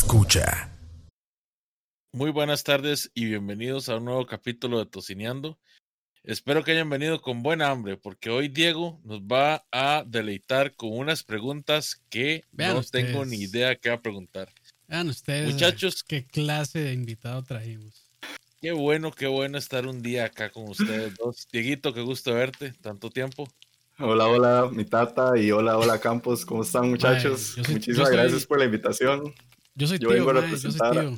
escucha. Muy buenas tardes y bienvenidos a un nuevo capítulo de Tocineando. Espero que hayan venido con buena hambre, porque hoy Diego nos va a deleitar con unas preguntas que no tengo ni idea qué va a preguntar. Vean ustedes, muchachos, qué clase de invitado trajimos. Qué bueno, qué bueno estar un día acá con ustedes dos. Dieguito, qué gusto verte, tanto tiempo. Hola, hola, mi tata y hola, hola, Campos. ¿Cómo están, muchachos? Muchísimas gracias por la invitación. Yo soy tío, vengo a representar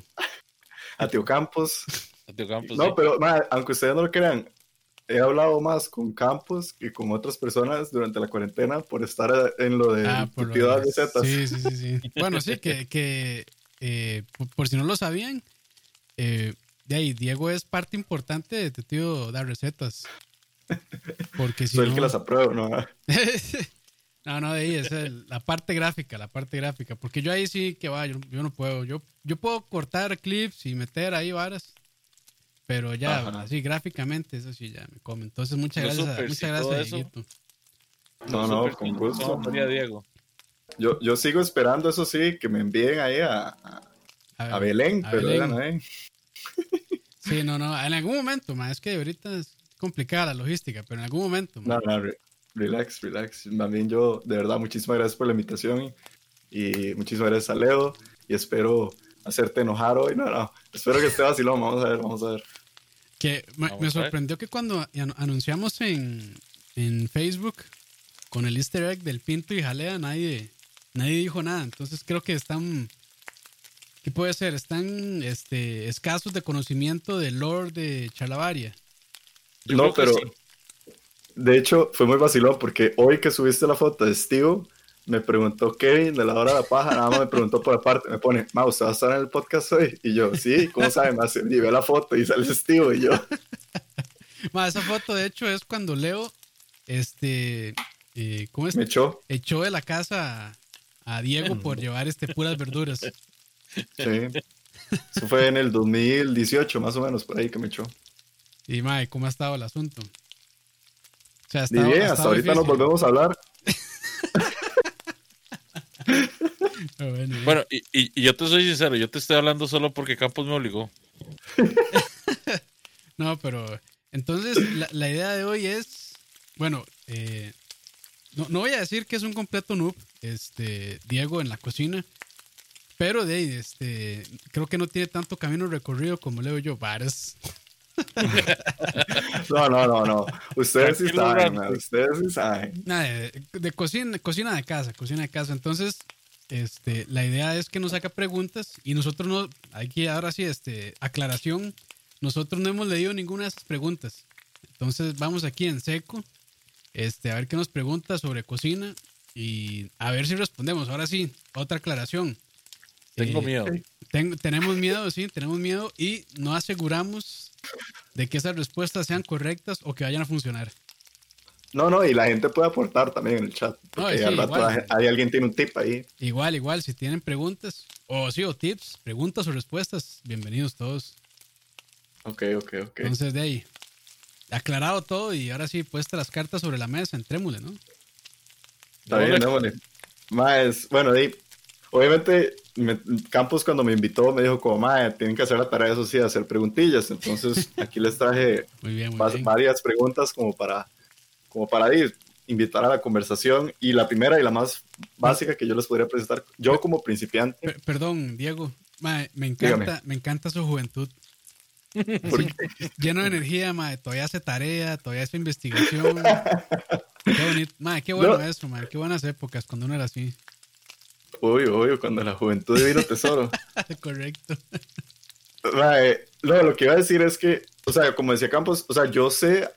a Tío Campos. A tío Campos. No, pero aunque ustedes no lo crean, he hablado más con Campos que con otras personas durante la cuarentena por estar en lo de ah, de recetas. Sí, sí, sí, sí. bueno, sí, que, que eh, por, si no lo sabían, eh, de ahí, Diego es parte importante de tu tío dar recetas. Porque si Soy el que las apruebo, ¿no? no, no, de ahí es la parte gráfica, la parte gráfica. Porque yo ahí sí que va, yo, no puedo. Yo, yo puedo cortar clips y meter ahí varas. Pero ya, así gráficamente, eso sí ya me come. Entonces, muchas gracias, muchas gracias, No, no, con gusto. Diego. Yo, yo sigo esperando, eso sí, que me envíen ahí a, a, Belén, pero Belén. Sí, no, no, en algún momento, más es que ahorita es complicada la logística, pero en algún momento. No, no, relax, relax. También yo, de verdad, muchísimas gracias por la invitación y muchísimas gracias a Leo y espero hacerte enojar hoy. No, no, espero que esté vacilón, vamos a ver, vamos a ver. Que me, sorprendió que cuando anunciamos en, en Facebook con el easter egg del Pinto y Jalea, nadie, nadie dijo nada. Entonces creo que están ¿Qué puede ser? Están este, escasos de conocimiento del Lord de Chalabaria. no, pero de hecho fue muy vacilón porque hoy que subiste la foto de Steve, me preguntó Kevin de la hora de la paja, nada más me preguntó por aparte, me pone, Ma, ¿usted va a estar en el podcast hoy? Y yo, sí, ¿cómo sabe? Más llevé la foto y sale Steve y yo. Ma, esa foto de hecho es cuando Leo, este, eh, ¿cómo es? Me echó. Echó de la casa a Diego por llevar este puras verduras. Sí. Eso fue en el 2018, más o menos, por ahí que me echó. Y, Mae, ¿cómo ha estado el asunto? Sea, hasta, bien, hasta ahorita nos volvemos a hablar. bueno, y, yo te soy sincero, yo te estoy hablando solo porque Campos me obligó. no, pero entonces la, idea de hoy es, bueno, eh, no, no, voy a decir que es un completo noob, este, Diego en la cocina, pero de este, creo que no tiene tanto camino recorrido como leo yo, Varas. No, no, no, no. Ustedes sí saben, ustedes sí saben. de, cocina, cocina de casa, cocina de casa. Entonces, este, la idea es que nos haga preguntas y nosotros no, hay que ahora sí, este, aclaración, nosotros no hemos leído ninguna de esas preguntas. Entonces vamos aquí en seco, este, a ver qué nos pregunta sobre cocina y a ver si respondemos. Ahora sí, otra aclaración. Tengo eh, miedo. tenemos miedo, sí, tenemos miedo y no aseguramos de que esas respuestas sean correctas o que vayan a funcionar. No, no, y la gente puede aportar también en el chat. No, sí, igual, hay, alguien tiene un tip ahí. Igual, igual, si tienen preguntas, o sí, o tips, preguntas o respuestas, bienvenidos todos. Ok, ok, ok. Entonces, de ahí, aclarado todo y ahora sí, puesta las cartas sobre la mesa, entrémosle, ¿no? Está bien, démosle. Más, bueno, de obviamente Campos cuando me invitó me dijo como, madre, tienen que hacer la tarea, eso sí, hacer preguntillas. Entonces aquí les traje varias preguntas como para, como para ir, invitar a la conversación. Y la primera y la más básica que yo les podría presentar, yo como principiante. perdón, Diego, me encanta, me encanta su juventud. lleno de energía, madre, todavía hace tarea, todavía hace investigación. qué bonito, madre, qué bueno eso, madre, qué buenas épocas cuando uno era así. Obvio, obvio, cuando la juventud divino tesoro. Correcto. no, lo que iba a decir es que, o sea, como decía Campos, o sea, yo sé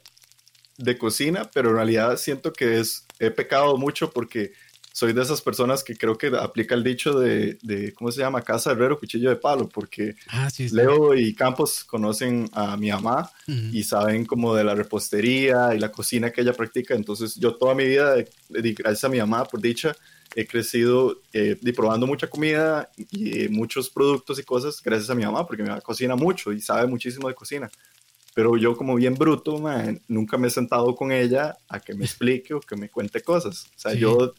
de cocina, pero en realidad siento que es, he pecado mucho porque soy de esas personas que creo que aplica el dicho de, de ¿cómo se llama? Casa herrero, cuchillo de palo, porque ah, Leo y Campos conocen a mi mamá y saben como de la repostería y la cocina que ella practica, entonces yo toda mi vida, gracias a mi mamá, por dicha, he crecido eh, probando mucha comida y eh, muchos productos y cosas gracias a mi mamá, porque mi mamá cocina mucho y sabe muchísimo de cocina. Pero yo como bien bruto, nunca me he sentado con ella a que me explique o que me cuente cosas. O sea, yo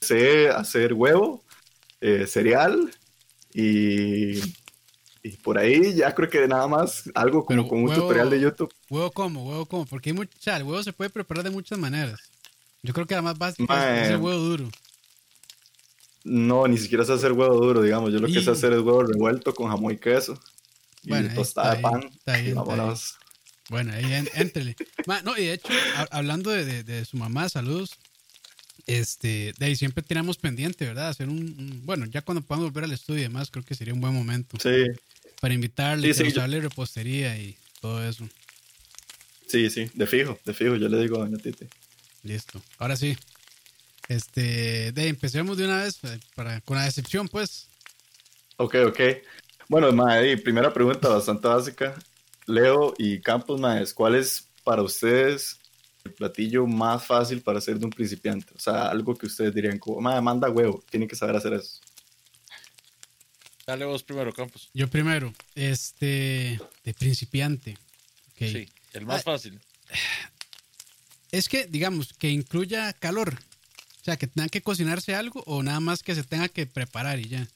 sé hacer huevo, eh, cereal Y, y por ahí ya creo que nada más algo como Pero con un huevo- tutorial de YouTube. Huevo como, huevo como, porque hay mucha, el huevo se puede preparar de muchas maneras. Yo creo que la más básica Mae. es el huevo duro. No, ni siquiera sé hacer huevo duro, digamos. Yo lo que Y- sé hacer es huevo revuelto con jamón y queso. Y Bueno, ahí tostada de pan. está bien, y está vámonos. Bueno, ahí en-. Ma, no, y de hecho, ha- hablando de, de- de su mamá, saludos. Este, de ahí siempre teníamos pendiente, ¿verdad? Hacer un, un- bueno, ya cuando podamos volver al estudio y demás, creo que sería un buen momento Sí, para invitarle, Sí, sí, yo- repostería y todo eso. sí, sí, de fijo, de fijo, yo le digo a Doña Titi. Listo. Ahora sí. Este, de empecemos de una vez eh, para, con la decepción, pues. Ok, ok. Bueno, mae, y primera pregunta bastante básica. Leo y Campos, maes, ¿cuál es para ustedes el platillo más fácil para hacer de un principiante? O sea, algo que ustedes dirían como, mae, manda huevo, tiene que saber hacer eso. Dale vos primero, Campos. Yo primero, este, de principiante. Sí, el más Ah, fácil. Es que, digamos, que incluya calor. O sea, que tenga que cocinarse algo o nada más que se tenga que preparar y ya.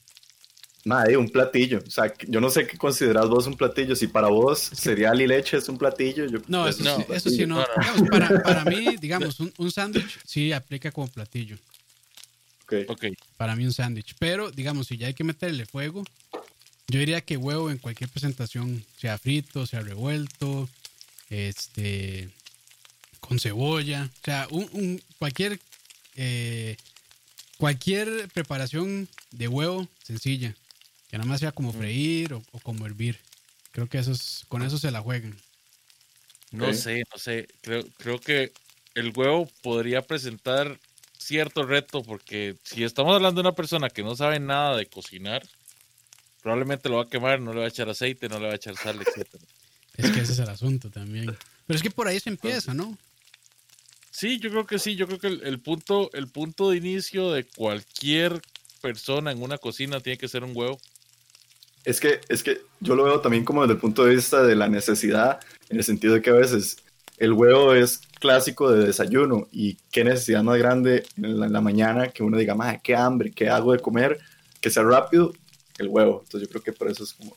Mae, un platillo. O sea, yo no sé qué consideras vos un platillo. Si para vos cereal y leche es un platillo, yo No, eso, es un sí, eso sí no. Digamos, para, para mí, digamos, un, un sándwich sí aplica como platillo. Ok. Ok, Para mí un sándwich. Pero, digamos, si ya hay que meterle fuego, yo diría que huevo en cualquier presentación, sea frito, sea revuelto, este, con cebolla, o sea, un, un- cualquier, eh, cualquier preparación de huevo sencilla, que nada más sea como freír o, o como hervir. Creo que eso es, con eso se la juegan. no sé, no sé. Creo, creo que el huevo podría presentar cierto reto porque si estamos hablando de una persona que no sabe nada de cocinar, probablemente lo va a quemar, no le va a echar aceite, no le va a echar sal, etcétera. Es que ese es el asunto también. Pero es que por ahí se empieza, ¿no? Sí, yo creo que sí. Yo creo que el, el punto, el punto de inicio de cualquier persona en una cocina tiene que ser un huevo. Es que, es que yo lo veo también como desde el punto de vista de la necesidad, en el sentido de que a veces el huevo es clásico de desayuno y qué necesidad más grande en la, en la mañana que uno diga, madre, qué hambre, qué hago de comer, que sea rápido, el huevo. Entonces yo creo que por eso es como,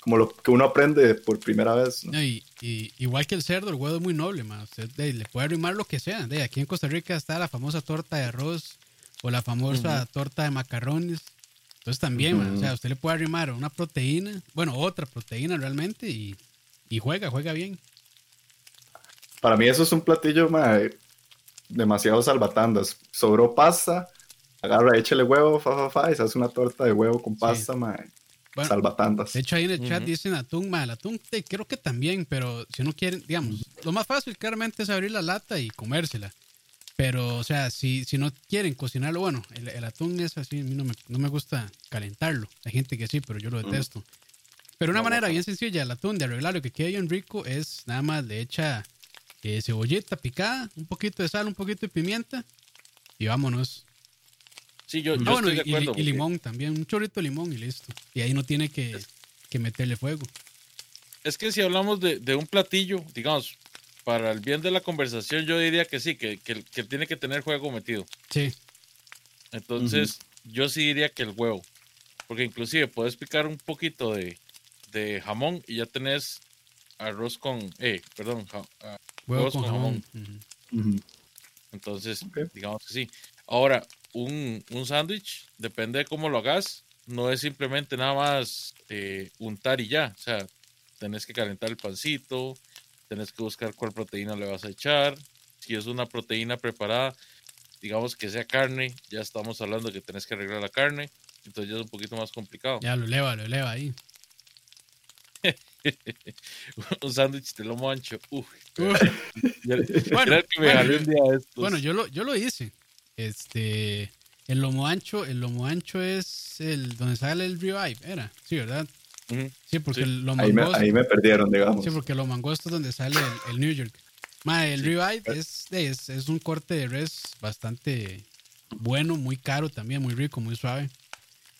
como lo que uno aprende por primera vez. No, y, y- igual que el cerdo, el huevo es muy noble, man. Usted de- le puede arrimar lo que sea. De, aquí en Costa Rica está la famosa torta de arroz o la famosa torta de macarrones. Entonces también, man, o sea, usted le puede arrimar una proteína, bueno, otra proteína realmente y, y juega, juega bien. Para mí eso es un platillo, madre, demasiado salvatandas. Sobró pasta, agarra, échale huevo, fa, fa, fa, y se hace una torta de huevo con pasta, madre, Bueno, salvatandas. de hecho ahí en el chat Ujú. dicen atún, man, el atún creo que también, pero si no quieren, digamos, lo más fácil claramente es abrir la lata y comérsela. Pero, o sea, si, si no quieren cocinarlo, bueno, el, el atún es así, a mí no me, no me gusta calentarlo. Hay gente que sí, pero yo lo detesto. Pero una No, manera no. bien sencilla, el atún de arreglarlo que quede bien rico es nada más le echa eh, cebollita picada, un poquito de sal, un poquito de pimienta y vámonos. Sí, yo, yo Ah, bueno, estoy de y- acuerdo. y limón también, un chorrito de limón y listo. Y ahí no tiene que, que meterle fuego. Es que si hablamos de, de un platillo, digamos, para el bien de la conversación, yo diría que sí, que, que, que tiene que tener juego metido. Sí, Entonces, yo sí diría que el huevo. Porque inclusive puedes picar un poquito de, de jamón y ya tenés arroz con, eh, perdón, ja- ah, huevo Huevos con con jamón. entonces, digamos que sí. Ahora, un, un sándwich, depende de cómo lo hagas, no es simplemente nada más eh, untar y ya. O sea, tenés que calentar el pancito, tenés que buscar cuál proteína le vas a echar. Si es una proteína preparada, digamos que sea carne, ya estamos hablando que tenés que arreglar la carne, entonces ya es un poquito más complicado. Ya lo eleva, lo eleva ahí. un sándwich de lomo ancho, uff. Uf. Bueno, Bueno, que me bueno, jalé un día de estos. Bueno, yo lo, yo lo hice. Este, el lomo ancho, el lomo ancho es el donde sale el ribeye, era, sí, ¿verdad? Sí, porque Sí. el lomo Ahí me, angosto, ahí me perdieron, digamos. sí, porque el lomo angosto es donde sale el, el New York. Ma, el ribeye es, es, es un corte de res bastante bueno, muy caro también, muy rico, muy suave.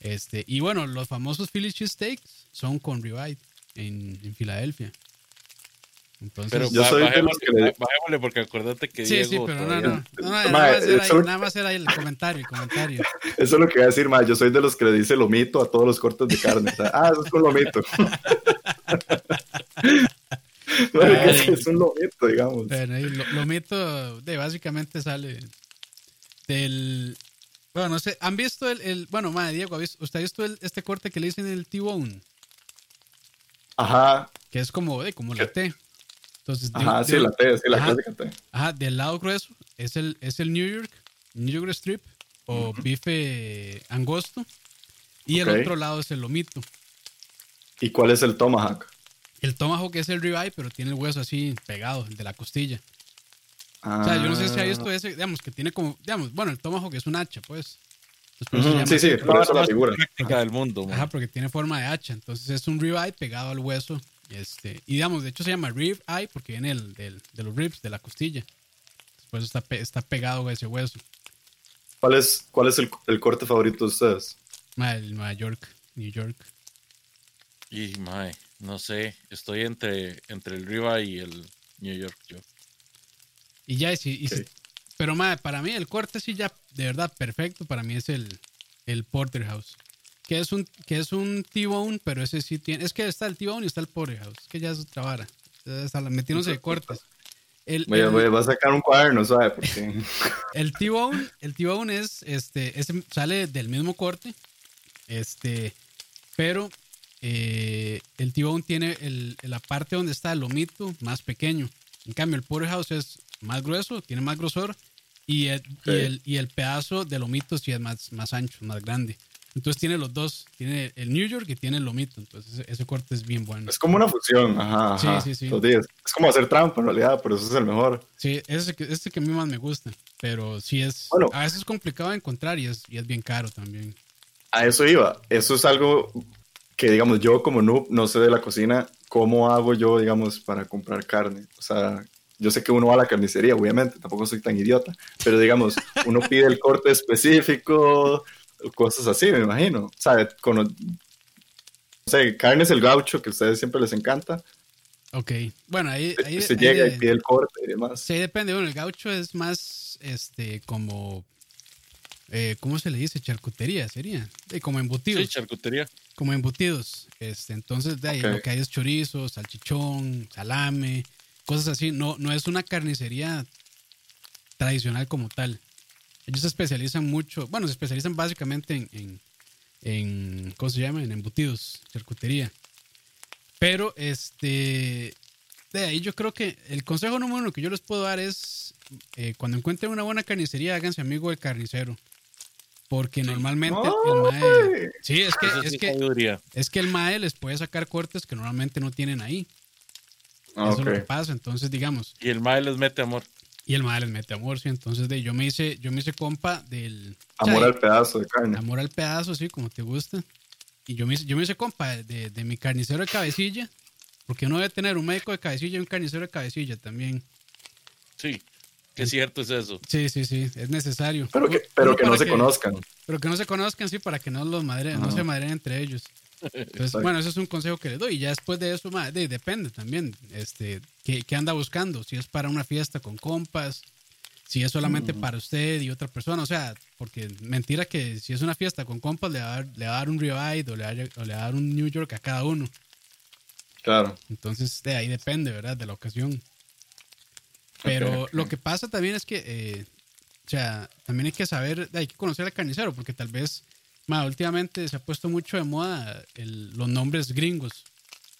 Este, y bueno, los famosos Philly cheesesteaks son con ribeye en, en Filadelfia. Entonces, Pero Yo soy de bajémosle, los que le- bajémosle porque acuérdate que sí, Diego sí, pero no, todavía- no. no, nada, más era ahí, eso- nada más era ahí el comentario, el comentario. Eso es lo que voy a decir, ma. Yo soy de los que le dice lomito a todos los cortes de carne. O sea, ah, eso es un lomito. Bueno, Ay. es un lomito, digamos. Pero ahí lo, lo mito de básicamente sale del. Bueno, no sé, ¿han visto el. el- bueno, madre, Diego, ¿ha visto- ¿usted ha visto el- este corte que le dicen el T-Bone? Ajá, Que es como, eh, como la T. Entonces, ajá, de- sí, la T, sí, la Ajá. clásica T. Ajá, del lado grueso es el, es el New York, New York Strip o bife angosto. Y el otro lado es el lomito. ¿Y cuál es el tomahawk? El tomahawk es el ribeye, pero tiene el hueso así pegado, el de la costilla. Ah, O sea, yo no sé si ha visto ese, digamos, que tiene como, digamos, bueno, el tomahawk es un hacha, pues. Sí, sí, por eso la figura. práctica del mundo, man. Ajá, porque tiene forma de hacha. Entonces es un ribeye pegado al hueso. Y, este, y digamos, de hecho se llama rib eye porque viene el, del- de los ribs, de la costilla. Después está, pe- está pegado a ese hueso. ¿Cuál es, cuál es el, el corte favorito de ustedes? El Nueva York, New York. Y, mae, no sé, estoy entre, entre el Riva y el New York, yo. Y ya, y si- y si- Ok. pero ma, para mí el corte sí ya, de verdad, perfecto. Para mí es el, el Porterhouse. Que es un, que es un T-Bone, pero ese sí tiene. Es que está el T-Bone y está el Porterhouse. Que ya es otra vara. Está metiéndose de cortes. El, Voy a, el- voy a- voy a sacar un cuaderno, ¿sabes? Porque El T-Bone, el T-Bone es, este, ese sale del mismo corte, este, pero eh, el T-Bone tiene el, la parte donde está el lomito más pequeño. En cambio, el Porterhouse es más grueso, tiene más grosor y el, y Ok. el, y el pedazo de lomito sí es más, más ancho, más grande. Entonces tiene los dos, tiene el New York y tiene el lomito. Entonces ese, ese corte es bien bueno. es como una fusión. Ajá, Sí, ajá. sí, sí. Días. Es como hacer trampa en realidad, pero eso es el mejor. Sí, ese que, ese es el que a mí más me gusta. Pero sí es, Bueno. a veces es complicado de encontrar y es, y es bien caro también. A eso iba. Eso es algo que, digamos, yo como noob no sé de la cocina, ¿cómo hago yo, digamos, para comprar carne? O sea, yo sé que uno va a la carnicería, obviamente, tampoco soy tan idiota, pero digamos, uno pide el corte específico, cosas así, me imagino. O sea, con, no sé, carne es el gaucho, que a ustedes siempre les encanta. Ok, bueno, ahí, ahí, se ahí llega y pide el corte y demás. sí, depende. Bueno, el gaucho es más, este, como, eh, ¿cómo se le dice? Charcutería, sería. Eh, como embutidos. Sí, charcutería. como embutidos. Este, entonces, de ahí lo que hay es chorizo, salchichón, salame, cosas así. No, no es una carnicería tradicional como tal. Ellos se especializan mucho, bueno, se especializan básicamente en, en, en ¿cómo se llama? En embutidos, charcutería. Pero, este, de ahí yo creo que el consejo número uno que yo les puedo dar es, eh, cuando encuentren una buena carnicería, háganse amigo del carnicero. Porque normalmente el mae... Sí, es que, es sí que, es que el MAE les puede sacar cortes que normalmente no tienen ahí. Ah, Eso es lo que pasa. Entonces, digamos, Y el mae les mete amor. Y el MAE les mete amor, sí. Entonces, de, yo me hice, yo me hice compa del Amor al pedazo de carne. amor al pedazo, sí, como te gusta. Y yo me hice, yo me hice compa de, de mi carnicero de cabecilla. Porque uno debe tener un médico de cabecilla y un carnicero de cabecilla también. Sí, qué cierto es eso. Sí, sí, sí, es necesario. Pero que, Uno pero que no se conozcan. Pero que no se conozcan, sí, para que no los madre, no Ajá. se madren entre ellos. Entonces, bueno, ese es un consejo que les doy. Y ya después de eso, ma, de- depende también, este, qué, qué anda buscando. Si es para una fiesta con compas, si es solamente para usted y otra persona. O sea, porque mentira que si es una fiesta con compas, le va a dar, le va a dar un ribeye o le va a, o le va a dar un New York a cada uno. Claro. Entonces, de ahí depende, ¿verdad? De la ocasión. Pero Ok, ok. lo que pasa también es que, eh, o sea, también hay que saber, hay que conocer al carnicero, porque tal vez, ma, últimamente se ha puesto mucho de moda el- los nombres gringos,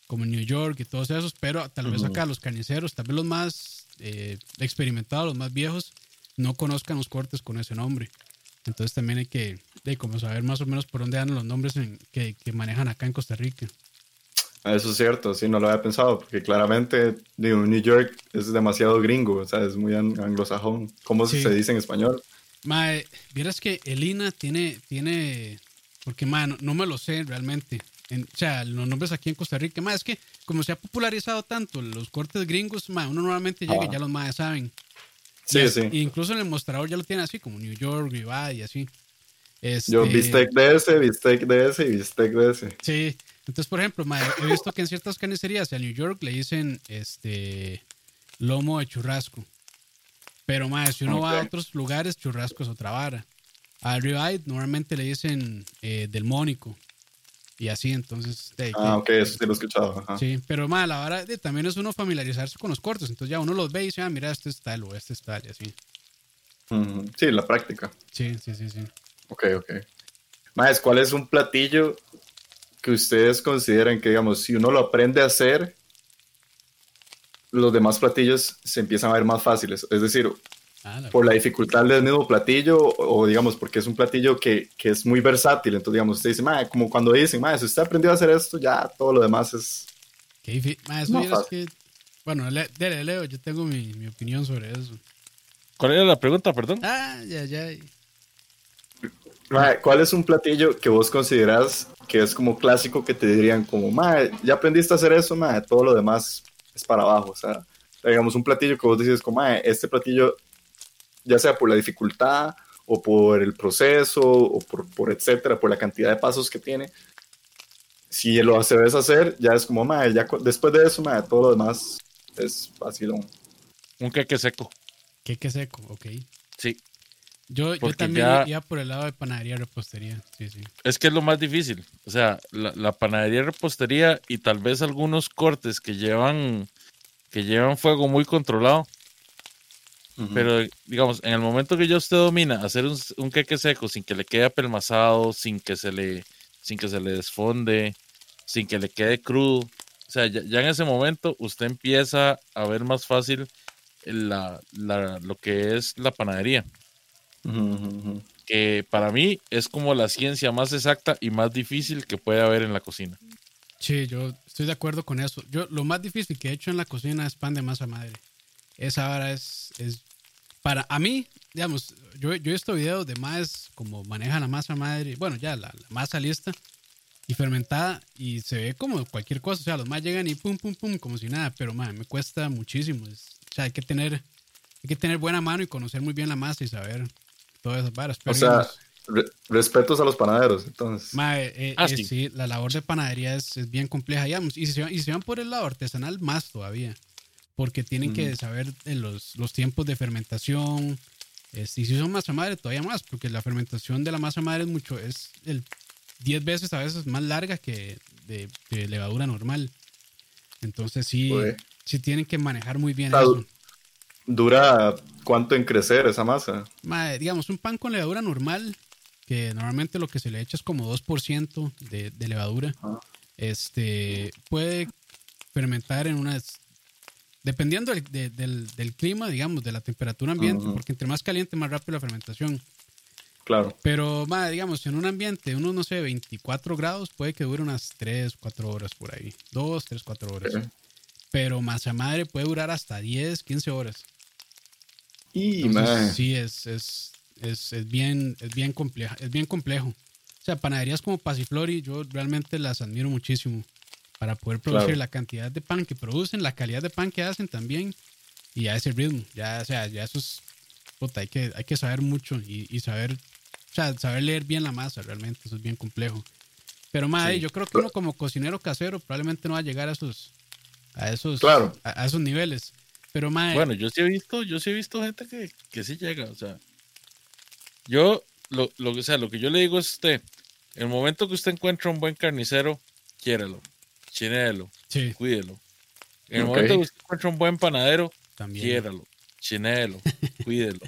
como New York y todos esos, pero tal vez acá los carniceros, tal vez los más eh, experimentados, los más viejos, no conozcan los cortes con ese nombre. Entonces también hay que, de, como saber más o menos por dónde andan los nombres en- que, que manejan acá en Costa Rica. Eso es cierto, sí, no lo había pensado, porque claramente digo, New York es demasiado gringo, o sea, es muy an- anglosajón. ¿Cómo Sí. se dice en español? Mae, vieras que Elina tiene, tiene, porque mae, no, no me lo sé realmente. En- o sea, los nombres aquí en Costa Rica, mae, es que como se ha popularizado tanto los cortes gringos, mae, uno normalmente llega y Ah. ya los maes saben. Sí, Y sí. y incluso en el mostrador ya lo tiene así, como New York, Ribeye y así. Este, Yo bistec de ese, bistec de ese y bistec de ese. Sí, Entonces, por ejemplo, mae, he visto que en ciertas carnicerías a New York le dicen este lomo de churrasco. Pero mae, si uno va a otros lugares, churrasco es otra vara. Al ribeye normalmente le dicen eh, del mónico. Y así, entonces. Ah, ok, eso sí lo he escuchado. Ajá. Sí, pero mae, la vara de- también es uno familiarizarse con los cortes. Entonces ya uno los ve y dice, ah, mira, este es tal o este es tal y así. Sí, la práctica. Sí, sí, sí, sí. Ok, ok. Más, ¿cuál es un platillo que ustedes consideran que, digamos, si uno lo aprende a hacer, los demás platillos se empiezan a ver más fáciles? Es decir, Ah, la- por la dificultad del mismo platillo o, o, digamos, porque es un platillo que, que es muy versátil. Entonces, digamos, usted dice, "Mae", como cuando dicen, "Mae, si usted aprendió a hacer esto, ya todo lo demás es... qué vieras fácil. que. Bueno, le, dele, Leo, yo tengo mi, mi opinión sobre eso. ¿Cuál era la pregunta, perdón? Ah, ya, ya. Mae, ¿Cuál es un platillo que vos consideras que es como clásico que te dirían como, mae, ya aprendiste a hacer eso, mae, todo lo demás es para abajo? O sea, digamos, un platillo que vos dices como, este platillo, ya sea por la dificultad o por el proceso o por, por etcétera, por la cantidad de pasos que tiene, si lo sabes hacer, ya es como, mae, ya después de eso, mae, todo lo demás es fácil. Un queque seco. Qué que seco, ok. Sí. Yo, yo también ya- iba por el lado de panadería repostería. Sí, sí. Es que es lo más difícil. O sea, la, la panadería repostería y tal vez algunos cortes que llevan que llevan fuego muy controlado. Pero digamos, en el momento que ya usted domina hacer un, un queque seco sin que le quede apelmazado, sin que se le, sin que se le desfonde, sin que le quede crudo. O sea, ya, ya en ese momento usted empieza a ver más fácil la, la- lo que es la panadería. Que para mí es como la ciencia más exacta y más difícil que puede haber en la cocina. Sí, yo estoy de acuerdo con eso. Yo lo más difícil que he hecho en la cocina es pan de masa madre. Esa ahora es, es para a mí, digamos, yo, yo he visto videos de más como manejan la masa madre, bueno, ya la, masa lista y fermentada y se ve como cualquier cosa, o sea, los más llegan y pum pum pum como si nada, pero man, me cuesta muchísimo. O sea, hay que tener hay que tener buena mano y conocer muy bien la masa y saber todas esas varas. Pero O sea, digamos, re- respetos a los panaderos, entonces. Mae, eh, Ah, eh, sí. sí. la labor de panadería es, es bien compleja, digamos. Y si, se van, y si se van por el lado artesanal, más todavía. Porque tienen que Ujú. saber de los, los tiempos de fermentación. este, y si son masa madre, todavía más, porque la fermentación de la masa madre es mucho, es el 10 veces a veces más larga que de, de levadura normal. Entonces sí, sí tienen que manejar muy bien eso. ¿Dura cuánto en crecer esa masa? Mae, digamos, un pan con levadura normal, que normalmente lo que se le echa es como 2% de, de levadura, Ah. este, puede fermentar en unas... Dependiendo del, de- del, del clima, digamos, de la temperatura ambiente, porque entre más caliente, más rápido la fermentación. Claro. Pero, mae, digamos, en un ambiente de unos, no sé, 24 grados, puede que dure unas 3, 4 horas por ahí. 2, 3, 4 horas. Pero masa madre puede durar hasta 10, 15 horas. Y, Entonces, sí, es, es, es, es bien, es bien compleja, es bien complejo. O sea, panaderías como Pasiflori, yo realmente las admiro muchísimo para poder producir Claro. la cantidad de pan que producen, la calidad de pan que hacen también y a ese ritmo. Ya, o sea, ya eso es, puta, hay que, hay que saber mucho y, y saber, o sea, saber leer bien la masa, realmente, eso es bien complejo. Pero, madre, Sí. yo creo que uno como cocinero casero probablemente no va a llegar a esos, a esos, Claro. a, a esos niveles. Pero, madre, Bueno, yo sí he visto, yo sí he visto gente que, que sí llega, o sea, yo, lo, lo, o sea, lo que yo le digo es usted, el momento que usted encuentra un buen carnicero, quiérelo, chinéelo, sí, cuídelo. En el momento que usted encuentra un buen panadero, también. quiéralo, chinéelo, cuídelo.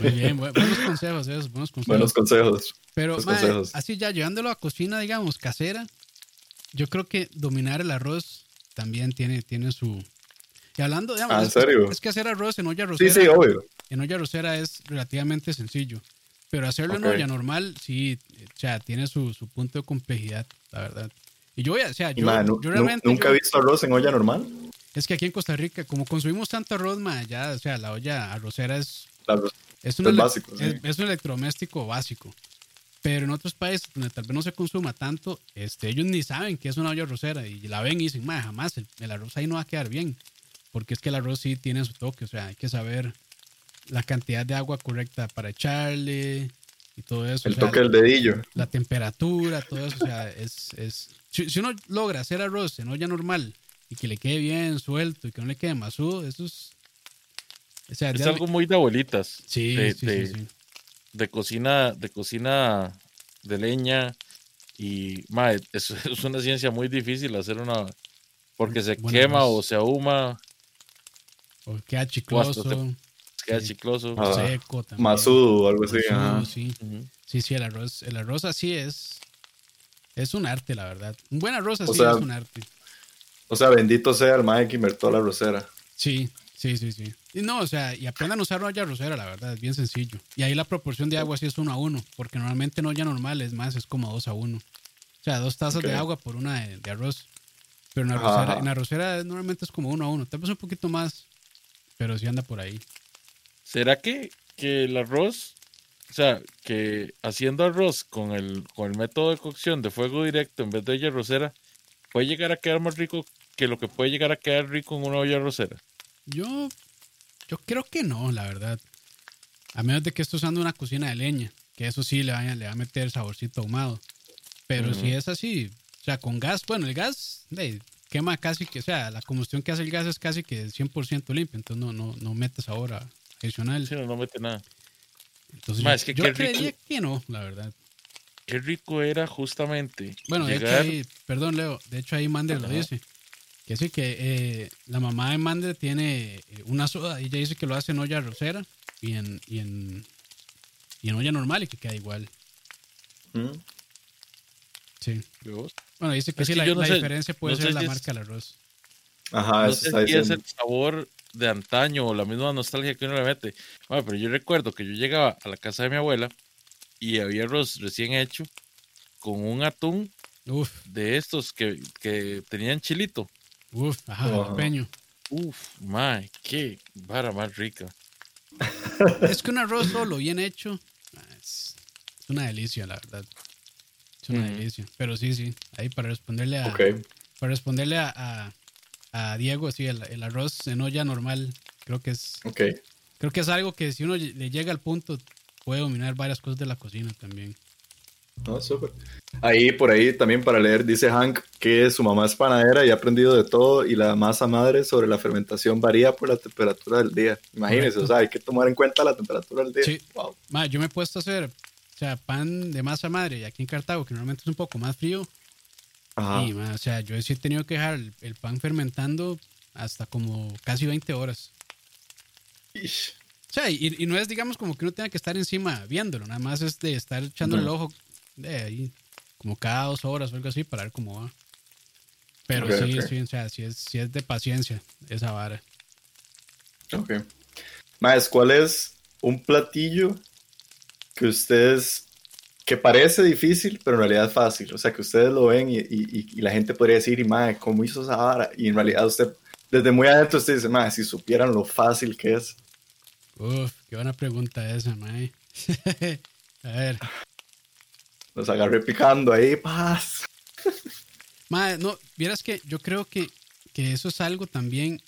Muy bien, bu- buenos consejos esos, buenos consejos. buenos consejos. Pero consejos. así ya llevándolo a cocina, digamos, casera, yo creo que dominar el arroz también tiene, tiene su... Hablando, digamos, Ah, ¿en es, serio? es que hacer arroz en olla Sí, rosera, sí, obvio. en olla rosera es relativamente sencillo. Pero hacerlo en olla normal, sí, o sea, tiene su, su punto de complejidad, la verdad. Y yo o sea, yo, realmente... nunca he visto arroz en olla normal. es que aquí en Costa Rica, como consumimos tanto arroz, ya, o sea, la olla arrocera es es un, Es básico, sí. es, es un electrodoméstico básico. Pero en otros países donde tal vez no se consuma tanto, este, ellos ni saben que es una olla arrocera y la ven y dicen, "Ma, jamás el, el arroz ahí no va a quedar bien. Porque es que el arroz sí tiene su toque, o sea, hay que saber la cantidad de agua correcta para echarle, y todo eso. El o sea, toque del dedillo. La temperatura, todo eso, o sea, es... es si, si uno logra hacer arroz en olla normal y que le quede bien suelto y que no le quede masudo, eso es... O sea, Es ya- algo muy de abuelitas. Sí, de, sí, de- sí, sí. de cocina, de cocina de leña. Y mae, es, es una ciencia muy difícil hacer una porque se quema o se ahuma, O queda chicloso, queda chicloso. Ah, seco también. Masudo o algo así. Masudo, sí. Sí, sí, el arroz, el arroz así es. Es un arte, la verdad. Un buen arroz así sea, es un arte. O sea, bendito sea el mae que inventó la rosera. Sí, sí, sí, sí. Y no, o sea, y aprendan a usar olla arrocera, la verdad, es bien sencillo. Y ahí la proporción de agua sí es uno a uno, porque normalmente en olla normal es más, es como dos a uno. O sea, dos tazas de agua por una de, de arroz. Pero en la ajá. en la arrocera normalmente es como uno a uno. Tal vez un poquito más, pero sí anda por ahí. ¿Será que, que el arroz, o sea, que haciendo arroz con el, con el método de cocción de fuego directo en vez de olla arrocera, puede llegar a quedar más rico que lo que puede llegar a quedar rico en una olla arrocera? Yo, yo creo que no, la verdad. A menos de que esté usando una cocina de leña, que eso sí le va, a- le va a meter saborcito ahumado. Pero si es así, o sea, con gas, bueno, el gas quema casi que, o sea, la combustión que hace el gas es casi que 100% limpio, entonces no, no, no mete sabor adicional. Si no, no mete nada. Entonces Ma, yo, que yo qué rico. creería que no, la verdad. Qué rico era justamente Bueno, de hecho llegar. ahí, perdón Leo, de hecho ahí Mander lo dice. Que sí que eh, la mamá de Mander tiene eh, una soda y ella dice que lo hace en olla rosera y en, y en, y en olla normal y que queda igual. Mm. Sí. Bueno, dice que Es sí, que la, yo no la sé- diferencia puede no ser la si marca del arroz. Ajá, no eso sé está si es el sabor de antaño o la misma nostalgia que uno le mete. Ma, pero yo recuerdo que yo llegaba a la casa de mi abuela y había arroz recién hecho con un atún Uf, de estos que, que tenían chilito. uf, ajá, jalapeño. Uf, mae, qué vara más rica. Es que un arroz solo, bien hecho, es, es una delicia, la verdad. Es una delicia. Pero sí, sí, ahí para responderle a, para responderle a, a, a Diego, sí, el, el arroz en olla normal, creo que es creo que es algo que si uno le llega al punto puede dominar varias cosas de la cocina también. No, súper. Ahí, por ahí también para leer, dice Hank que su mamá es panadera y ha aprendido de todo y la masa madre sobre la fermentación varía por la temperatura del día. Imagínense, Correcto. o sea, hay que tomar en cuenta la temperatura del día. Sí. Wow. Ma, yo me he puesto a hacer, o sea, pan de masa madre y aquí en Cartago, que normalmente es un poco más frío, Ajá. y ma, o sea, yo sí he tenido que dejar el, el pan fermentando hasta como casi 20 horas. Ish. O sea, y, y no es, digamos, como que uno tenga que estar encima viéndolo, nada más es de estar echándole el ojo de ahí, como cada dos horas o algo así, para ver cómo va. Pero Ok, sí, ok. sí, o sea, sí es, sí es de paciencia esa vara. Ok. Más, ¿cuál es un platillo que ustedes, que parece difícil, pero en realidad es fácil? O sea, que ustedes lo ven y, y- y la gente podría decir, y madre, ¿cómo hizo esa vara? Y en realidad usted, desde muy adentro, usted dice, madre, si supieran lo fácil que es. Uf, qué buena pregunta esa, mae. a ver, Nos agarré picando ahí, paz. Mae, no, vieras que yo creo que, que eso es algo también,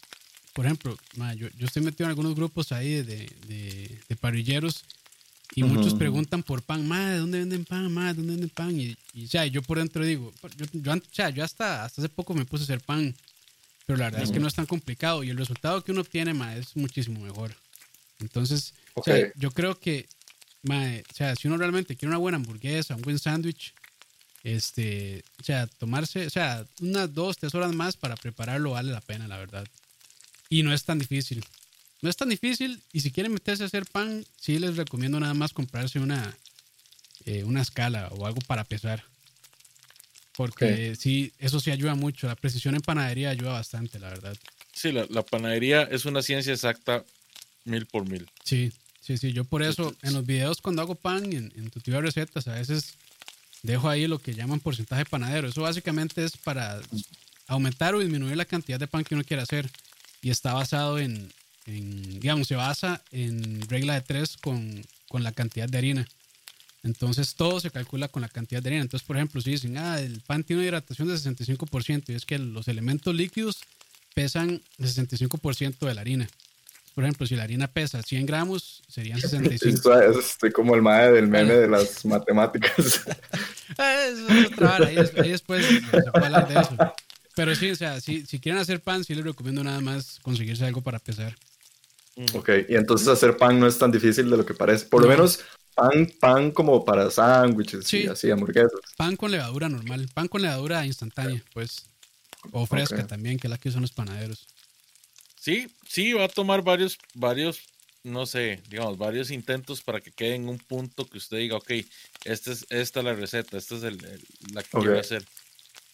por ejemplo, mae, yo, yo estoy metido en algunos grupos ahí de, de, de parrilleros y muchos preguntan por pan, mae, ¿dónde venden pan? Mae, ¿dónde venden pan? Y, y o sea, yo por dentro digo, yo, yo, o sea, yo hasta, hasta hace poco me puse a hacer pan, pero la verdad es que no es tan complicado y el resultado que uno obtiene, mae, es muchísimo mejor. Entonces, o Ok. sea, yo creo que, mae, o sea, si uno realmente quiere una buena hamburguesa, un buen sándwich, este, o sea, tomarse, o sea, unas dos, tres horas más para prepararlo vale la pena, la verdad. Y no es tan difícil. No es tan difícil y si quieren meterse a hacer pan, sí les recomiendo nada más comprarse una, eh, una escala o algo para pesar. Porque sí, eso sí ayuda mucho. La precisión en panadería ayuda bastante, la verdad. Sí, la, la panadería es una ciencia exacta mil por mil. Sí, sí, sí. Yo por eso en los videos cuando hago pan en, en tu de recetas a veces dejo ahí lo que llaman porcentaje panadero. Eso básicamente es para aumentar o disminuir la cantidad de pan que uno quiere hacer. Y está basado en, en, digamos, se basa en regla de tres con, con la cantidad de harina. Entonces todo se calcula con la cantidad de harina. Entonces, por ejemplo, si dicen, ah, el pan tiene una hidratación de 65%, y es que los elementos líquidos pesan el 65% de la harina. por ejemplo, si la harina pesa 100 gramos, serían 65. Eso, estoy como el madre del meme de las matemáticas. Ah, eso es otra hora, ahí, ahí, después se puede hablar de eso. Pero sí, o sea, si, si quieren hacer pan, sí les recomiendo nada más conseguirse algo para pesar. Ok, y entonces hacer pan no es tan difícil de lo que parece. Por lo menos pan, pan como para sándwiches Sí. y así, hamburguesas. Pan con levadura normal, pan con levadura instantánea, pues. O fresca también, que es la que usan los panaderos. Sí, sí, va a tomar varios, varios, no sé, digamos, varios intentos para que quede en un punto que usted diga, ok, esta es, esta es la receta, esta es el, el- la que Ok. quiero hacer.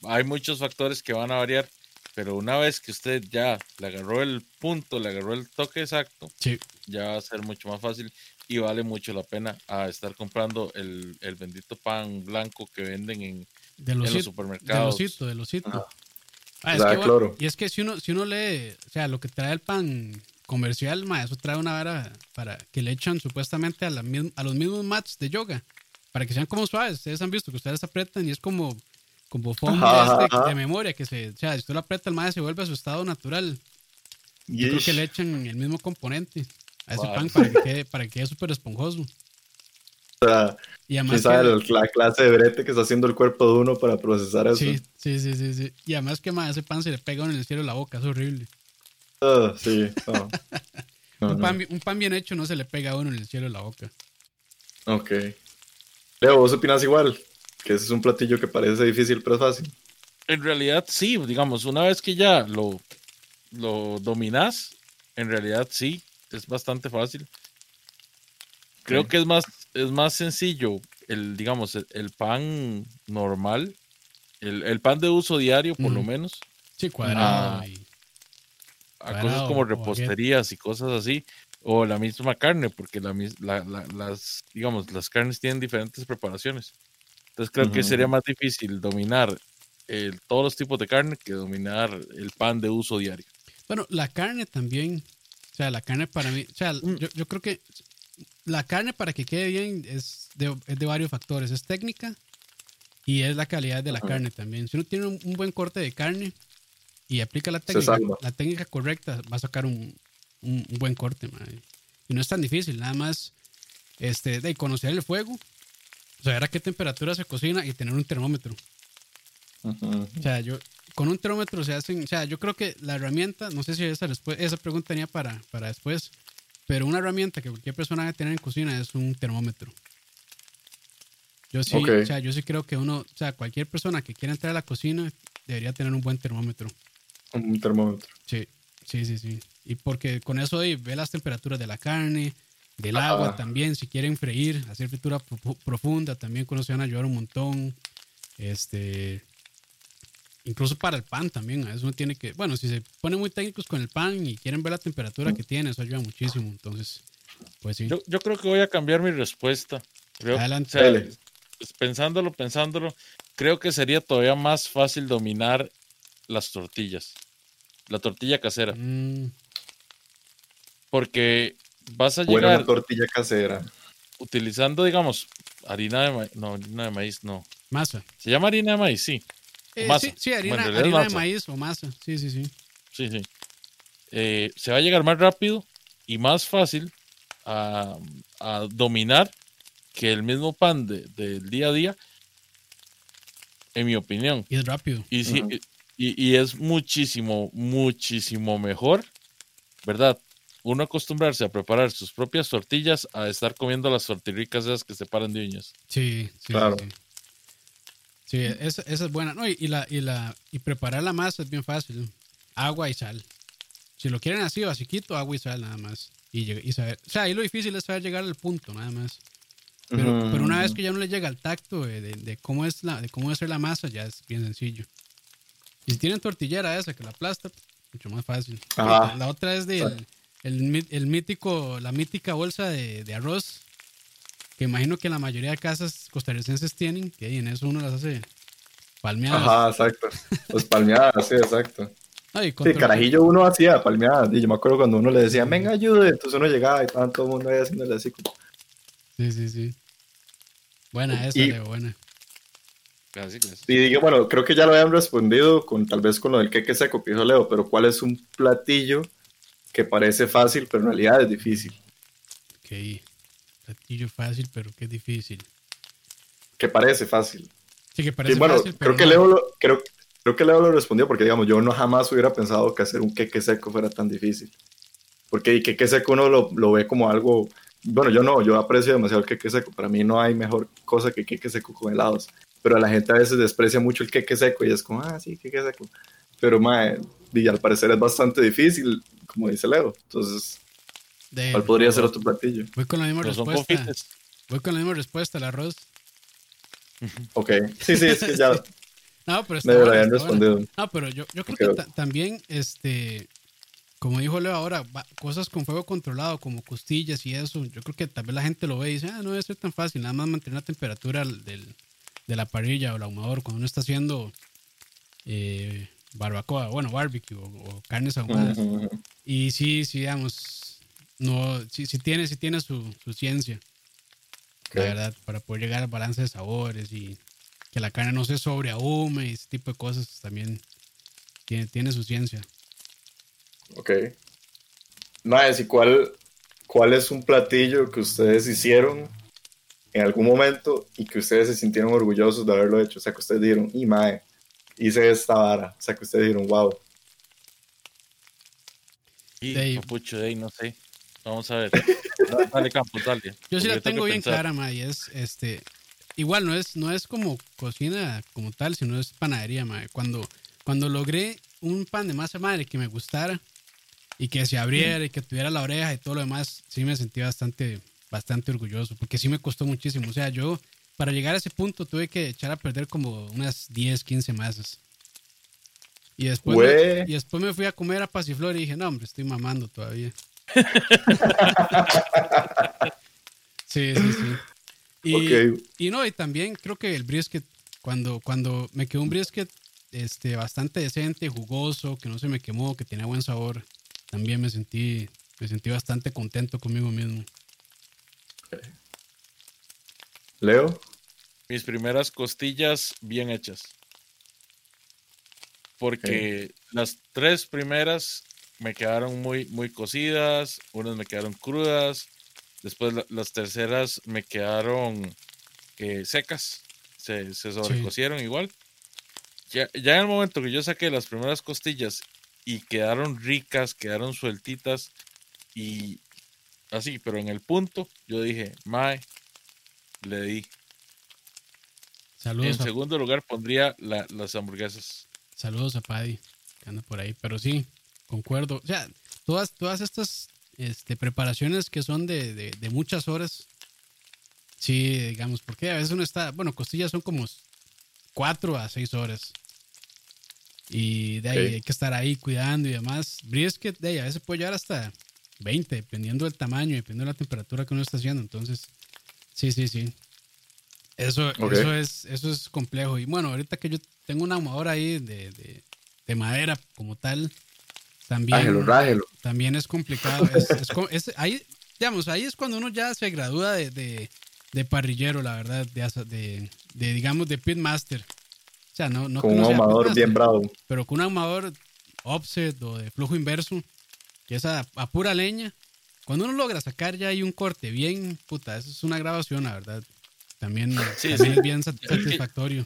Hay muchos factores que van a variar, pero una vez que usted ya le agarró el punto, le agarró el toque exacto, Sí. ya va a ser mucho más fácil y vale mucho la pena a estar comprando el, el bendito pan blanco que venden en, De en los, los de supermercados. losito, de losito. Ah, es Da que, bueno, y es que si uno, si uno lee, o sea, lo que trae el pan comercial, ma, eso trae una vara para que le echan supuestamente a, la, a los mismos mats de yoga, para que sean como suaves. Ustedes han visto que ustedes apretan y es como, de, Ajá, este- ajá. de memoria, que se, o sea, si usted lo aprieta, el madre se vuelve a su estado natural. Yo creo que le echan el mismo componente a ese Wow. pan para que quede, para que quede súper esponjoso. O sea, Y además que- el- la clase de brete que está haciendo el cuerpo de uno para procesar eso. sí, sí, sí, sí, sí. Y además que ma, ese pan se le pega a uno en el cielo de la boca, es horrible. Ah, sí, no. No, un, no. pan, bi- un pan bien hecho no se le pega a uno en el cielo de la boca. Ok. Leo, ¿vos opinas igual? Que ese es un platillo que parece difícil, pero es fácil. En realidad sí, digamos, una vez que ya lo, lo dominas, en realidad sí, es bastante fácil. Creo que es más, es más sencillo el, digamos, el, el pan normal, el, el pan de uso diario por lo menos, Sí, cuadrado. Ah. y- a Cuadrado cosas como reposterías y cosas así, o la misma carne, porque la, mis- la- la- las, digamos, las carnes tienen diferentes preparaciones. Entonces creo que sería más difícil dominar el- todos los tipos de carne que dominar el pan de uso diario. Bueno, la carne también. O sea, la carne para mí. O sea, Mm. yo, yo creo que la carne para que quede bien es de, es de varios factores. Es técnica y es la calidad de la carne también. Si uno tiene un, un buen corte de carne y aplica la técnica, la técnica correcta, va a sacar un, un- un buen corte. Y no es tan difícil, nada más este, de conocer el fuego, saber a qué temperatura se cocina y tener un termómetro. Ujú. O sea, yo con un termómetro se hacen, o sea, yo creo que la herramienta, no sé si esa, esa pregunta tenía para, para después, pero una herramienta que cualquier persona debe tener en cocina es un termómetro. Yo sí, Ok. o sea, yo sí creo que uno, o sea, cualquier persona que quiera entrar a la cocina debería tener un buen termómetro. Un termómetro. Sí, sí, sí, sí. Y porque con eso ahí ve las temperaturas de la carne, del Ajá. agua también, si quieren freír, hacer fritura pro- profunda, también con eso van a ayudar un montón. Este, incluso para el pan también, a veces uno tiene que, bueno, si se ponen muy técnicos con el pan y quieren ver la temperatura que tiene, eso ayuda muchísimo. Entonces, pues sí. Yo, yo creo que voy a cambiar mi respuesta. Creo, Adelante. o sea, Dele. pues, pensándolo, pensándolo, creo que sería todavía más fácil dominar las tortillas, la tortilla casera, Mm, porque vas a Buena llegar una tortilla casera. utilizando, digamos, harina de maíz, no, harina de maíz, no. masa. Se llama harina de maíz, sí, Eh, masa. sí, sí, harina, Bueno, harina de maíz o masa. Sí, sí, sí. sí, sí. Eh, se va a llegar más rápido y más fácil a, a dominar que el mismo pan de- del día a día, en mi opinión. Y es rápido. Y, sí, y, y es muchísimo, muchísimo mejor, ¿verdad? Uno acostumbrarse a preparar sus propias tortillas a estar comiendo las tortirricas esas que se paran de uñas. Sí, sí, Claro. sí. Sí, esa, esa es buena. No, y, y la, y, la, y preparar la masa es bien fácil. Agua y sal. Si lo quieren así, basiquito, agua y sal nada más. Y, y saber, o sea, ahí lo difícil es saber llegar al punto, nada más. Pero, una vez que ya no le llega al tacto de, de- de cómo es la, de cómo hacer la masa, ya es bien sencillo. Y si tienen tortillera esa que la aplasta, mucho más fácil. Ajá. La, la otra es el, mi- el mítico, la mítica bolsa de, de arroz, que imagino que la mayoría de casas costarricenses tienen, que en eso uno las hace palmeadas. Ajá, exacto. Pues palmeadas, sí, exacto. Ay, Sí, carajillo uno hacía palmeadas. Y yo me acuerdo cuando uno le decía, venga, ayude. Entonces uno llegaba y estaban todo el mundo ahí haciéndole así como. Sí, sí, sí. Buena esa, Y- Leo, buena. Y dije, bueno, creo que ya lo habían respondido con tal vez con lo del queque seco que dijo Leo, pero ¿cuál es un platillo que parece fácil, pero en realidad es difícil. Ok. Platillo fácil, pero qué difícil. Que parece fácil. Sí, que parece Y bueno, fácil, pero creo que no. Leo lo, creo, creo que Leo lo respondió porque, digamos, yo no jamás hubiera pensado que hacer un queque seco fuera tan difícil. Porque el queque seco uno lo, lo ve como algo... Bueno, yo no, yo aprecio demasiado el queque seco. Para mí no hay mejor cosa que queque seco con helados. Pero la gente a veces desprecia mucho el queque seco y es como, ah, sí, queque seco. Pero, mae, y al parecer es bastante difícil, como dice Leo. Entonces, De- ¿cuál podría ser otro platillo? Voy con la misma Pero respuesta. Voy con la misma respuesta, el arroz. Ok. Sí, sí, es que ya No, pero está me habían respondido. No, pero yo, yo creo que ta- también, este, como dijo Leo ahora, cosas con fuego controlado, como costillas y eso, yo creo que tal vez la gente lo ve y dice, ah, no debe ser tan fácil, nada más mantener la temperatura del- de la parrilla o el ahumador cuando uno está haciendo eh, barbacoa, bueno, barbecue o, o carnes ahumadas. Y sí, sí, digamos, no, sí, sí tiene, sí tiene su, su ciencia, la verdad, para poder llegar al balance de sabores y que la carne no se sobreahume y ese tipo de cosas también tiene, tiene su ciencia. Ok. Maes, ¿y cuál, cuál es un platillo que ustedes hicieron en algún momento y que ustedes se sintieron orgullosos de haberlo hecho? O sea, que ustedes dijeron, y mae, hice esta vara. O sea, que ustedes dijeron, wow. Y, Dave. papucho, Dave, no sé. Vamos a ver. Da- dale, Campos, dale. Yo sí la tengo bien pensar. clara, ma, y es este igual no es no es como cocina como tal, sino es panadería, ma. Cuando cuando logré un pan de masa madre que me gustara y que se abriera y que tuviera la oreja y todo lo demás, sí me sentí bastante bastante orgulloso, porque sí me costó muchísimo, o sea, yo para llegar a ese punto tuve que echar a perder como unas 10, 15 masas. Y después, me, y después me fui a comer a Pasiflor y dije, no, hombre, estoy mamando todavía. Sí, sí, sí. Y, Ok. y no, y también creo que el brisket, cuando, cuando me quedó un brisket este, bastante decente, jugoso, que no se me quemó, que tenía buen sabor, también me sentí, me sentí bastante contento conmigo mismo. Leo. Mis primeras costillas bien hechas. Porque las tres primeras me quedaron muy, muy cocidas, unas me quedaron crudas, después la- las terceras me quedaron eh, secas, se, se sobrecocieron igual. Ya, ya en el momento que yo saqué las primeras costillas y quedaron ricas, quedaron sueltitas y así, pero en el punto yo dije, Mae, le di. Saludos, En a, segundo lugar pondría la- las hamburguesas. saludos a Paddy, que anda por ahí, pero sí, concuerdo. O sea, todas, todas estas este, preparaciones que son de, de, de muchas horas, sí, digamos, porque a veces uno está, bueno, costillas son como cuatro a seis horas. Y de ahí hay que estar ahí cuidando y demás. Brisket, de ahí a veces puede llegar hasta 20, dependiendo del tamaño, dependiendo de la temperatura que uno está haciendo. Entonces, sí, sí, sí. Eso, Ok. eso, es, eso es complejo. Y bueno, ahorita que yo tengo una ahumadora ahí de, de, de madera como tal, también, Rájelo, rájelo. también es complicado. Es, es es- ahí, digamos, ahí es cuando uno ya se gradúa de, de, de parrillero, la verdad, de, de, digamos, de pitmaster. O sea, no, no Con un ahumador bien bravo. pero con un ahumador offset o de flujo inverso, que es a, a pura leña, cuando uno logra sacar ya ahí un corte bien, puta, eso es una grabación, la verdad. También, Sí, también sí. es bien satisfactorio.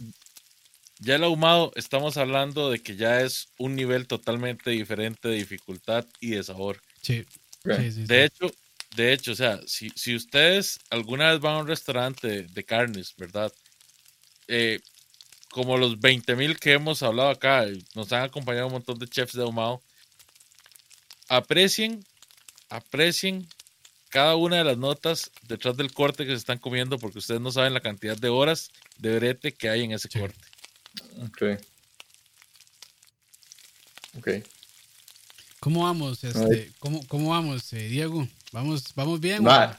Ya el ahumado, estamos hablando de que ya es un nivel totalmente diferente de dificultad y de sabor. Sí. De hecho, de hecho, o sea, si, si ustedes alguna vez van a un restaurante de, de carnes, ¿verdad? Eh, como los 20 mil que hemos hablado acá, nos han acompañado un montón de chefs de ahumado, aprecien, aprecien cada una de las notas detrás del corte que se están comiendo, porque ustedes no saben la cantidad de horas de brete que hay en ese Sí. corte. Ok. Ok. ¿Cómo vamos, este, cómo, cómo vamos, eh, Diego? ¿Vamos, vamos bien? Ma,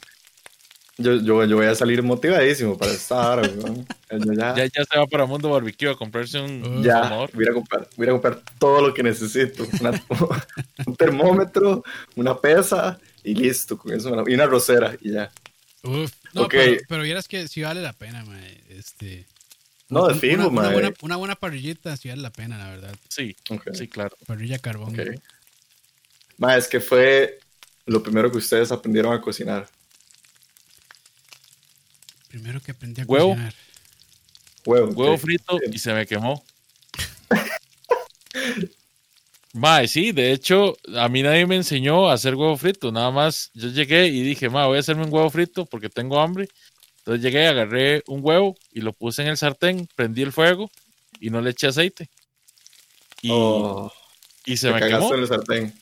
yo, yo, yo voy a salir motivadísimo para esta hora, weón. Yo ya, Ya, ya se va para Mundo Barbecue a comprarse un, Uh, ya ahumador. voy a, ir a comprar, voy a ir a comprar todo lo que necesito. Una- un termómetro, una pesa y listo. Con eso me la- y una rosera y ya. Uf, no, Ok. pero, pero vieras que sí vale la pena, mae, Este, No, de fijo, una, una buena, una buena parrillita sí vale la pena, la verdad. Sí, Ok, sí, claro. Parrilla carbón. ok. Ma, es que fue lo primero que ustedes aprendieron a cocinar. Primero que aprendí a Huevo. cocinar. Huevo. Huevo frito y se me quemó. Mae, sí, de hecho, a mí nadie me enseñó a hacer huevo frito. Nada más yo llegué y dije, ma, voy a hacerme un huevo frito porque tengo hambre. Entonces llegué, agarré un huevo y lo puse en el sartén, prendí el fuego y no le eché aceite. Y, Oh, y se me quemó. en el sartén.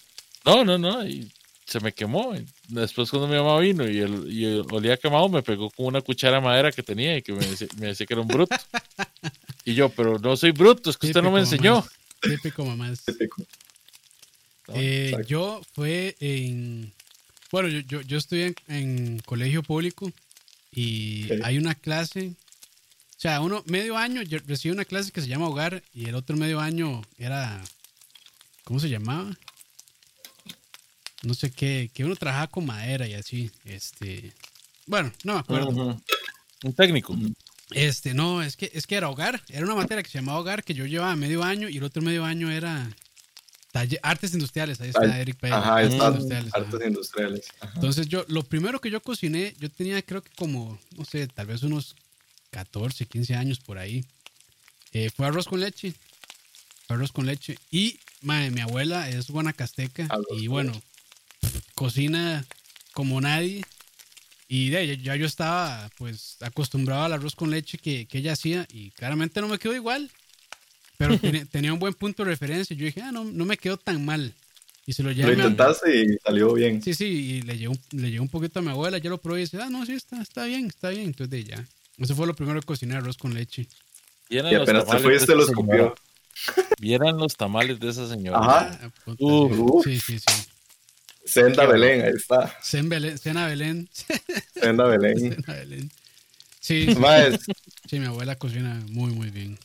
No, no, no. Y se me quemó. Después cuando mi mamá vino y, el, y el olía quemado, me pegó con una cuchara de madera que tenía y que me decía, me decía que era un bruto. Y yo, pero no soy bruto, es que usted no me enseñó. mamás. Típico mamás. Típico. Eh, yo fue en. Bueno, yo, yo, yo estudié en, en colegio público y hay una clase. O sea, uno, medio año, yo recibí una clase que se llama Hogar y el otro medio año era. ¿Cómo se llamaba? No sé qué, que uno trabajaba con madera y así. Este. Bueno, no me acuerdo. Un técnico. Este, no, es que, es que era hogar. Era una materia que se llamaba hogar que yo llevaba medio año y el otro medio año era talle- artes industriales. Ahí está Ay, Eric Pérez. Ajá, artes está industriales. ajá. artes industriales. Ajá. Entonces yo, lo primero que yo cociné, yo tenía creo que como, no sé, tal vez unos 14, 15 años por ahí. Eh, fue arroz con leche. Fue arroz con leche. Y, mae, mi abuela es guanacasteca Arroz y bueno, cocina como nadie. Y de, ya yo estaba pues acostumbrado al arroz con leche que, que ella hacía y claramente no me quedó igual. Pero tenía, tenía un buen punto de referencia. Yo dije, ah, no, no me quedó tan mal. Y se lo llevé Lo a intentaste y salió bien. Sí, sí, y le llegó, le llegó un poquito a mi abuela, yo lo probé y dice, ah, no, sí, está, está bien, está bien. Entonces de ya. Eso fue lo primero que cociné, arroz con leche. Y apenas te fuiste, los copió. señora. Vieran los tamales de esa señora. Ajá. Ah, puta, Uh, sí, sí, sí. Senda Belén, ahí está. Cen Belén, Cena Belén. Senda Belén. Belén. Sí, Más, sí, mi abuela cocina muy, muy bien.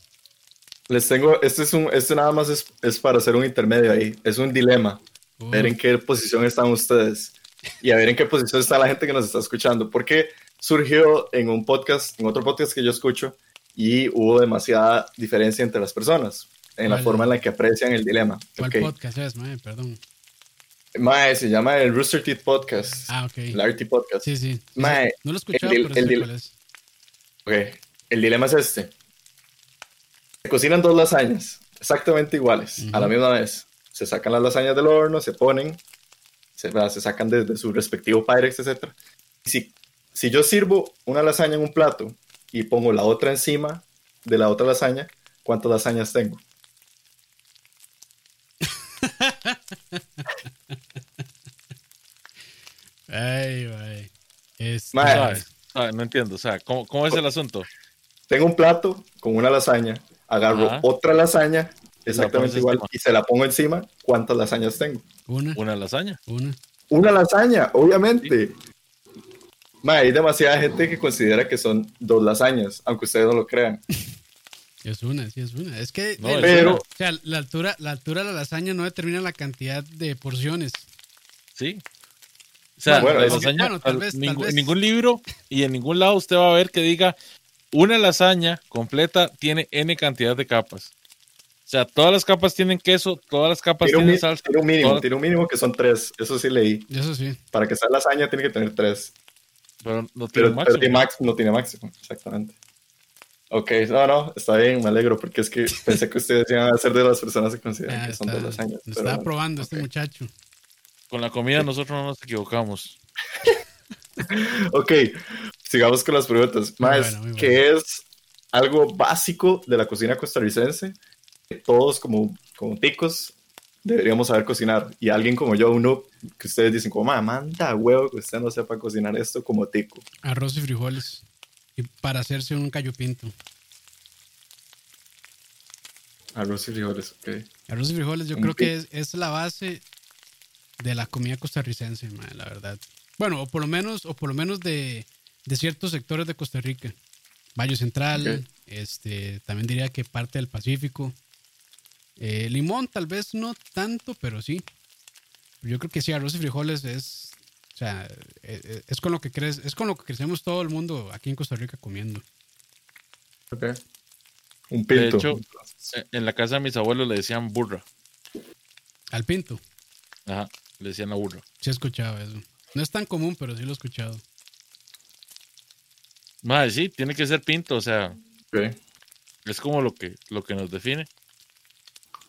les tengo, este es un, este nada más es, es para hacer un intermedio ahí. Es un dilema. Uh, ver en qué posición están ustedes y a ver en qué posición está la gente que nos está escuchando. Porque surgió en un podcast, en otro podcast que yo escucho, y hubo demasiada diferencia entre las personas en la forma en la que aprecian el dilema. ¿Cuál Ok. podcast es, mae? Perdón. Mae, se llama el Rooster Teeth Podcast, Ah, ok. el RT Podcast. Sí, sí. Mae, no lo he escuchado, el- pero el- sé el- cuál es. Ok, El dilema es este. Se cocinan dos lasañas, exactamente iguales, a la misma vez. Se sacan las lasañas del horno, se ponen, se, se sacan de, de su respectivo Pyrex, etc. Si, si yo sirvo una lasaña en un plato y pongo la otra encima de la otra lasaña, ¿cuántas lasañas tengo? Ay. Este, no entiendo, o sea, ¿cómo, cómo es el asunto? Tengo un plato con una lasaña, agarro Ajá. otra lasaña exactamente igual encima. y se la pongo encima, ¿cuántas lasañas tengo? Una, Una lasaña. una. Una lasaña, obviamente. Ma, hay demasiada gente que considera que son dos lasañas, aunque ustedes no lo crean. Es una, sí, es una. Es que, No, Pero- una. o sea, la altura, la altura de la lasaña no determina la cantidad de porciones. Sí. O sea, Bueno, la lasaña, bueno, tal al- vez- tal ningún, vez. en ningún libro y en ningún lado usted va a ver que diga una lasaña completa tiene N cantidad de capas. O sea, todas las capas tienen queso, todas las capas Tiene tienen salsa. tiene un mínimo, todas- tiene un mínimo que son tres. Eso sí leí. Eso sí. Para que sea lasaña tiene que tener tres. Pero no tiene Pero, un pero máximo. tiene max- no tiene máximo, exactamente. Ok, no, no, está bien, me alegro, porque es que pensé que ustedes iban a ser de las personas que consideran Ah, que son está- dos lasañas. lo no. probando este muchacho. Con la comida nosotros no nos equivocamos. Ok, sigamos con las preguntas. Más, bueno, muy bueno. ¿qué es algo básico de la cocina costarricense? Que todos como, como ticos deberíamos saber cocinar. Y alguien como yo, uno que ustedes dicen como, "Ma, manda huevo que usted no sepa cocinar esto como tico. Arroz y frijoles. Y para hacerse un callo pinto. Arroz y frijoles, ok. Arroz y frijoles yo creo que es, es la base de la comida costarricense, la verdad. Bueno, o por lo menos, o por lo menos de, de ciertos sectores de Costa Rica. Valle Central, este, también diría que parte del Pacífico. Eh, limón, tal vez no tanto, pero sí. Yo creo que sí, arroz y frijoles es, o sea, eh, eh, es con lo que crees, es con lo que crecemos todo el mundo aquí en Costa Rica comiendo. Ok. Un pinto. hecho- Eh, En la casa de mis abuelos le decían burra. Al pinto. Ajá. Le decían a uno. Sí, he escuchado eso. No es tan común, pero sí lo he escuchado. Madre, sí, tiene que ser pinto, o sea, es como lo que, lo que nos define.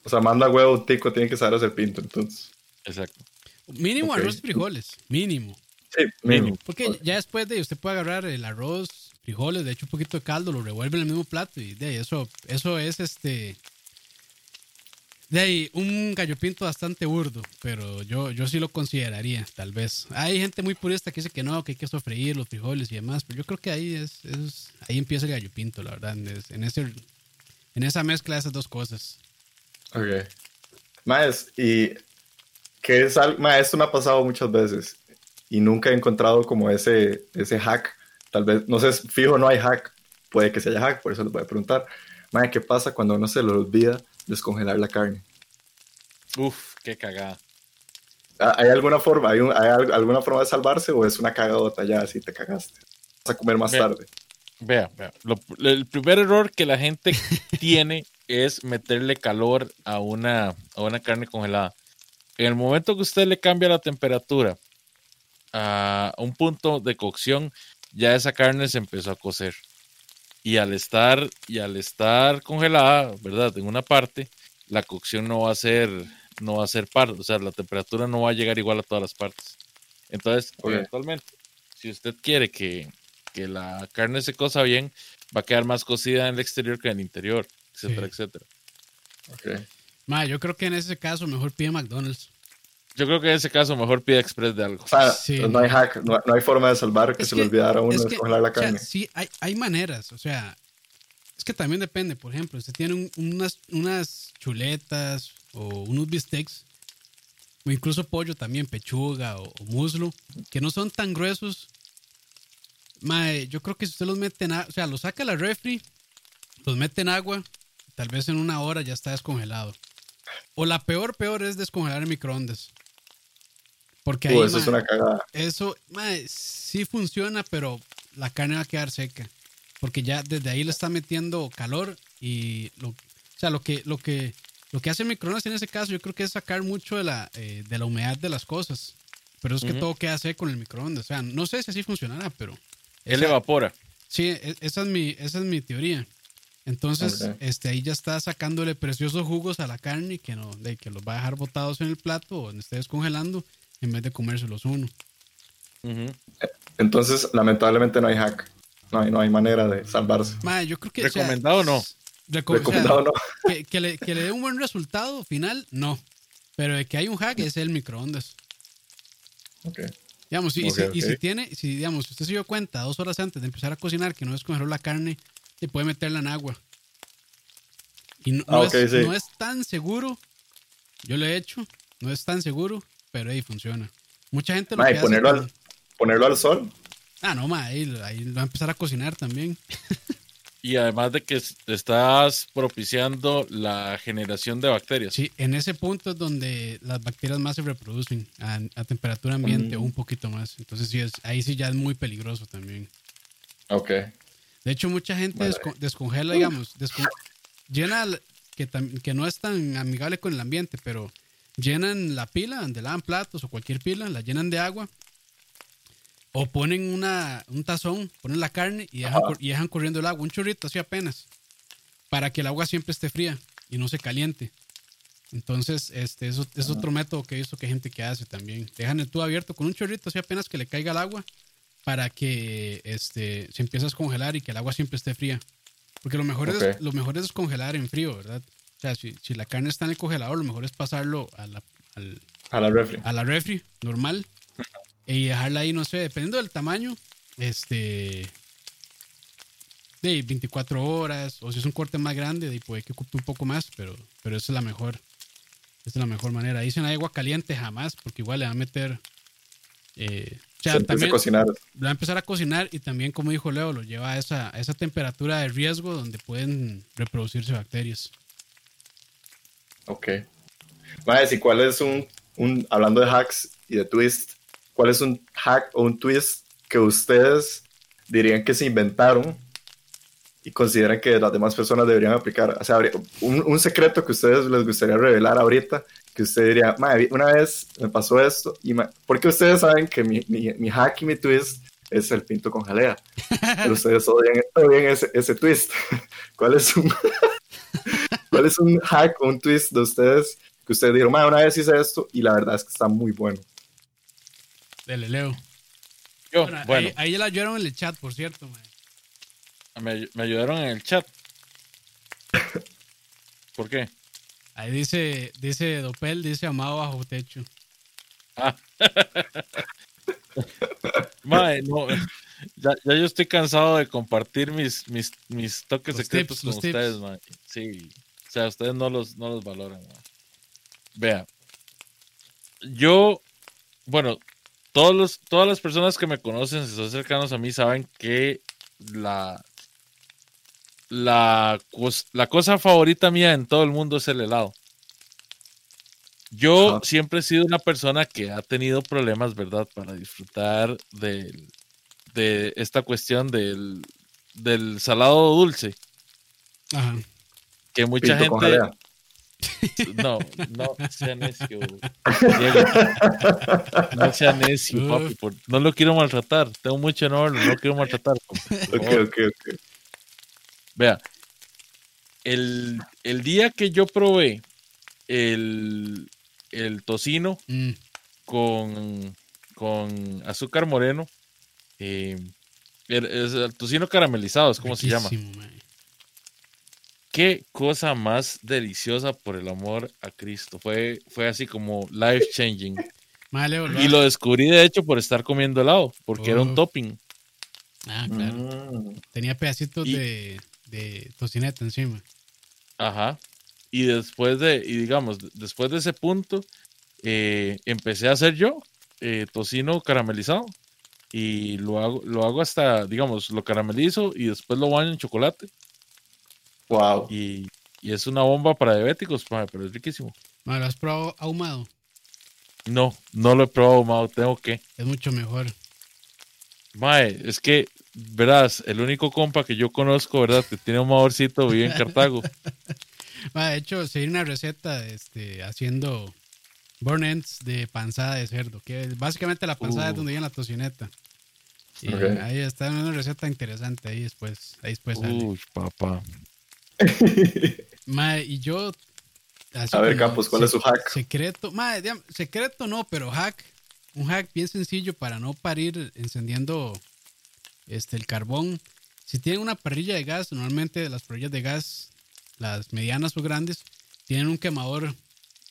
O sea, manda huevo, tico, tiene que saber hacer pinto, entonces. Exacto. Mínimo arroz y frijoles, mínimo. Sí, Mínimo. Porque ya después de usted puede agarrar el arroz, frijoles, de hecho un poquito de caldo, lo revuelve en el mismo plato y de ahí eso, eso es este. De ahí, un gallo pinto bastante burdo, pero yo, yo sí lo consideraría, tal vez. Hay gente muy purista que dice que no, que hay que sofreír los frijoles y demás, pero yo creo que ahí es, es- ahí empieza el gallo pinto, la verdad, en, es- en ese, en esa mezcla de esas dos cosas. Ok. Maes, y que es algo, mae, esto me ha pasado muchas veces y nunca he encontrado como ese, ese hack. Tal vez, no sé, fijo, no hay hack. Puede que se haya hack, por eso les voy a preguntar. Mae, ¿qué pasa cuando uno se le olvida descongelar la carne? Uf, qué cagada. Ah, ¿Hay alguna forma, hay, un- hay alguna forma de salvarse o es una cagadota ya si te cagaste? Vas a comer más tarde. Vea, vea. lo- el primer error que la gente tiene es meterle calor a una, a una carne congelada. En el momento que usted le cambia la temperatura a un punto de cocción, ya esa carne se empezó a cocer. Y al estar, y al estar congelada, ¿verdad? En una parte, la cocción no va a ser, no va a ser par, o sea, la temperatura no va a llegar igual a todas las partes. Entonces, eventualmente, si usted quiere que, que la carne se cosa bien, va a quedar más cocida en el exterior que en el interior, etcétera, Sí. etcétera. Ok. Ma, yo creo que en ese caso mejor pide McDonald's. Yo creo que en ese caso mejor pide express de algo. O sea, Sí. no hay hack, no, no hay forma de salvar que Es se le que- olvidara a uno es que, descongelar la o sea, carne. sí, hay, hay maneras, o sea, es que también depende, por ejemplo, usted tiene un- unas, unas chuletas o unos bistecs, o incluso pollo también, pechuga o, o muslo, que no son tan gruesos. Mae, yo creo que si usted los mete en agua, o sea, los saca a la refri, los mete en agua, tal vez en una hora ya está descongelado. O la peor, peor es descongelar en microondas. Porque ahí, Uh, eso es una cagada. eso, sí funciona, pero la carne va a quedar seca. Porque ya desde ahí le está metiendo calor y lo, o sea, lo que, lo que, lo que hace el microondas en ese caso, yo creo que es sacar mucho de la, eh, de la humedad de las cosas. Pero es que todo queda seco en el microondas. O sea, no sé si así funcionará, pero. Él esa- evapora. Sí, e- esa es mi, esa es mi teoría. Entonces, este, ahí ya está sacándole preciosos jugos a la carne que no, de que los va a dejar botados en el plato o donde esté descongelando en vez de comérselos uno. Entonces, lamentablemente no hay hack. No hay, no hay manera de salvarse. Yo creo que. o sea, ¿Recomendado o no? reco- o sea, Recomendado no. que, que le, que le dé un buen resultado final, no. Pero de que hay un hack es el microondas. Ok. Digamos, y, si, y si tiene, si digamos, si usted se dio cuenta dos horas antes de empezar a cocinar que no descongeló la carne, se puede meterla en agua. Y no, Ah, no es, sí. no es tan seguro. Yo lo he hecho, no es tan seguro, pero ahí funciona. Mucha gente lo Ma, y que hace ponerlo, con- al, ponerlo al sol. Ah, no, ma, ahí, ahí va a empezar a cocinar también. Y además de que es- estás propiciando la generación de bacterias. Sí, en ese punto es donde las bacterias más se reproducen a, a temperatura ambiente Mm. o un poquito más. Entonces sí es, ahí sí ya es muy peligroso también. Ok. De hecho, mucha gente desco- descongela, digamos, descon- llena, que no es tan amigable con el ambiente, pero llenan la pila donde lavan platos o cualquier pila, la llenan de agua. O ponen una, un tazón, ponen la carne y dejan, y dejan corriendo el agua, un chorrito así apenas, para que el agua siempre esté fría y no se caliente. Entonces, este, eso es otro método que he visto que hay gente que hace también. Dejan el tubo abierto con un chorrito así apenas que le caiga el agua para que este, se empiece a descongelar y que el agua siempre esté fría. Porque lo mejor, es, lo mejor es descongelar en frío, ¿verdad? O sea, si, si la carne está en el congelador, lo mejor es pasarlo a la, al- A la refri. a la refri normal y dejarla ahí, no sé, dependiendo del tamaño, este, de 24 horas, o si es un corte más grande, de puede que ocupe un poco más, pero, pero esa es la mejor, esa es la mejor manera. Ahí sin agua caliente jamás, porque igual le va a meter, eh, o sea, Se también a cocinar. va a empezar a cocinar y también, como dijo Leo, lo lleva a esa, a esa temperatura de riesgo donde pueden reproducirse bacterias. Ok. Maes, ¿y cuál es un, un, hablando de hacks y de twist, cuál es un hack o un twist que ustedes dirían que se inventaron y consideran que las demás personas deberían aplicar. O sea, un, un secreto que ustedes les gustaría revelar ahorita, que usted diría, una vez me pasó esto, y porque ustedes saben que mi, mi, mi, hack y mi twist es el pinto con jalea, pero ustedes odian, odian ese, ese, twist. ¿Cuál es un, cuál es un hack o un twist de ustedes que ustedes dijeron, una vez hice esto y la verdad es que está muy bueno? Dele, Leo. Yo, bueno, Ahí, ya la ayudaron en el chat, por cierto. Me, me ayudaron en el chat. ¿Por qué? Ahí dice, dice Dopel, dice amado bajo techo. Ah. Mae, no, ya, ya, yo estoy cansado de compartir mis, mis, mis toques secretos con ustedes, mae. Sí, sea, ustedes no los, no los valoran. Vea, yo, bueno, todos los, todas las personas que me conocen, si son cercanos a mí, saben que la, la, la cosa favorita mía en todo el mundo es el helado. Yo siempre he sido una persona que ha tenido problemas, ¿verdad? Para disfrutar de, de esta cuestión del, del salado dulce. Ajá. Que mucha gente... No, no sea necio. No sea necio, papi. no lo quiero maltratar. Tengo mucho honor, no lo quiero maltratar. Ok, ok, ok. Vea, el, el día que yo probé el, el tocino mm. con, con azúcar moreno, eh, el, tocino caramelizado es como se llama. Qué cosa más deliciosa por el amor a Cristo. Fue, fue así como life changing. y lo descubrí de hecho por estar comiendo helado, porque era un oh. topping. Ah, claro. Mm. Tenía pedacitos de, de tocineta encima. Ajá. Y después de, y digamos, después de ese punto, eh, empecé a hacer yo eh, tocino caramelizado. Y lo hago, lo hago hasta, digamos, lo caramelizo y después lo baño en chocolate. Wow. Y, es una bomba para diabéticos, pero es riquísimo. ¿Lo has probado ahumado? No, no lo he probado ahumado, tengo que. Es mucho mejor. Mae, es que verás, el único compa que yo conozco, ¿verdad? Que tiene un mavorcito vive en Cartago. de hecho, seguir una receta este, haciendo burn ends de panzada de cerdo, que es básicamente la panzada es uh. donde viene la tocineta. Y ahí está una receta interesante ahí después. Ahí después Uy, papá. y yo. A ver, Campos, ¿cuál es su hack? Secreto. secreto no, pero hack. Un hack bien sencillo para no parir encendiendo este, el carbón. Si tienen una parrilla de gas, normalmente las parrillas de gas, las medianas o grandes, tienen un quemador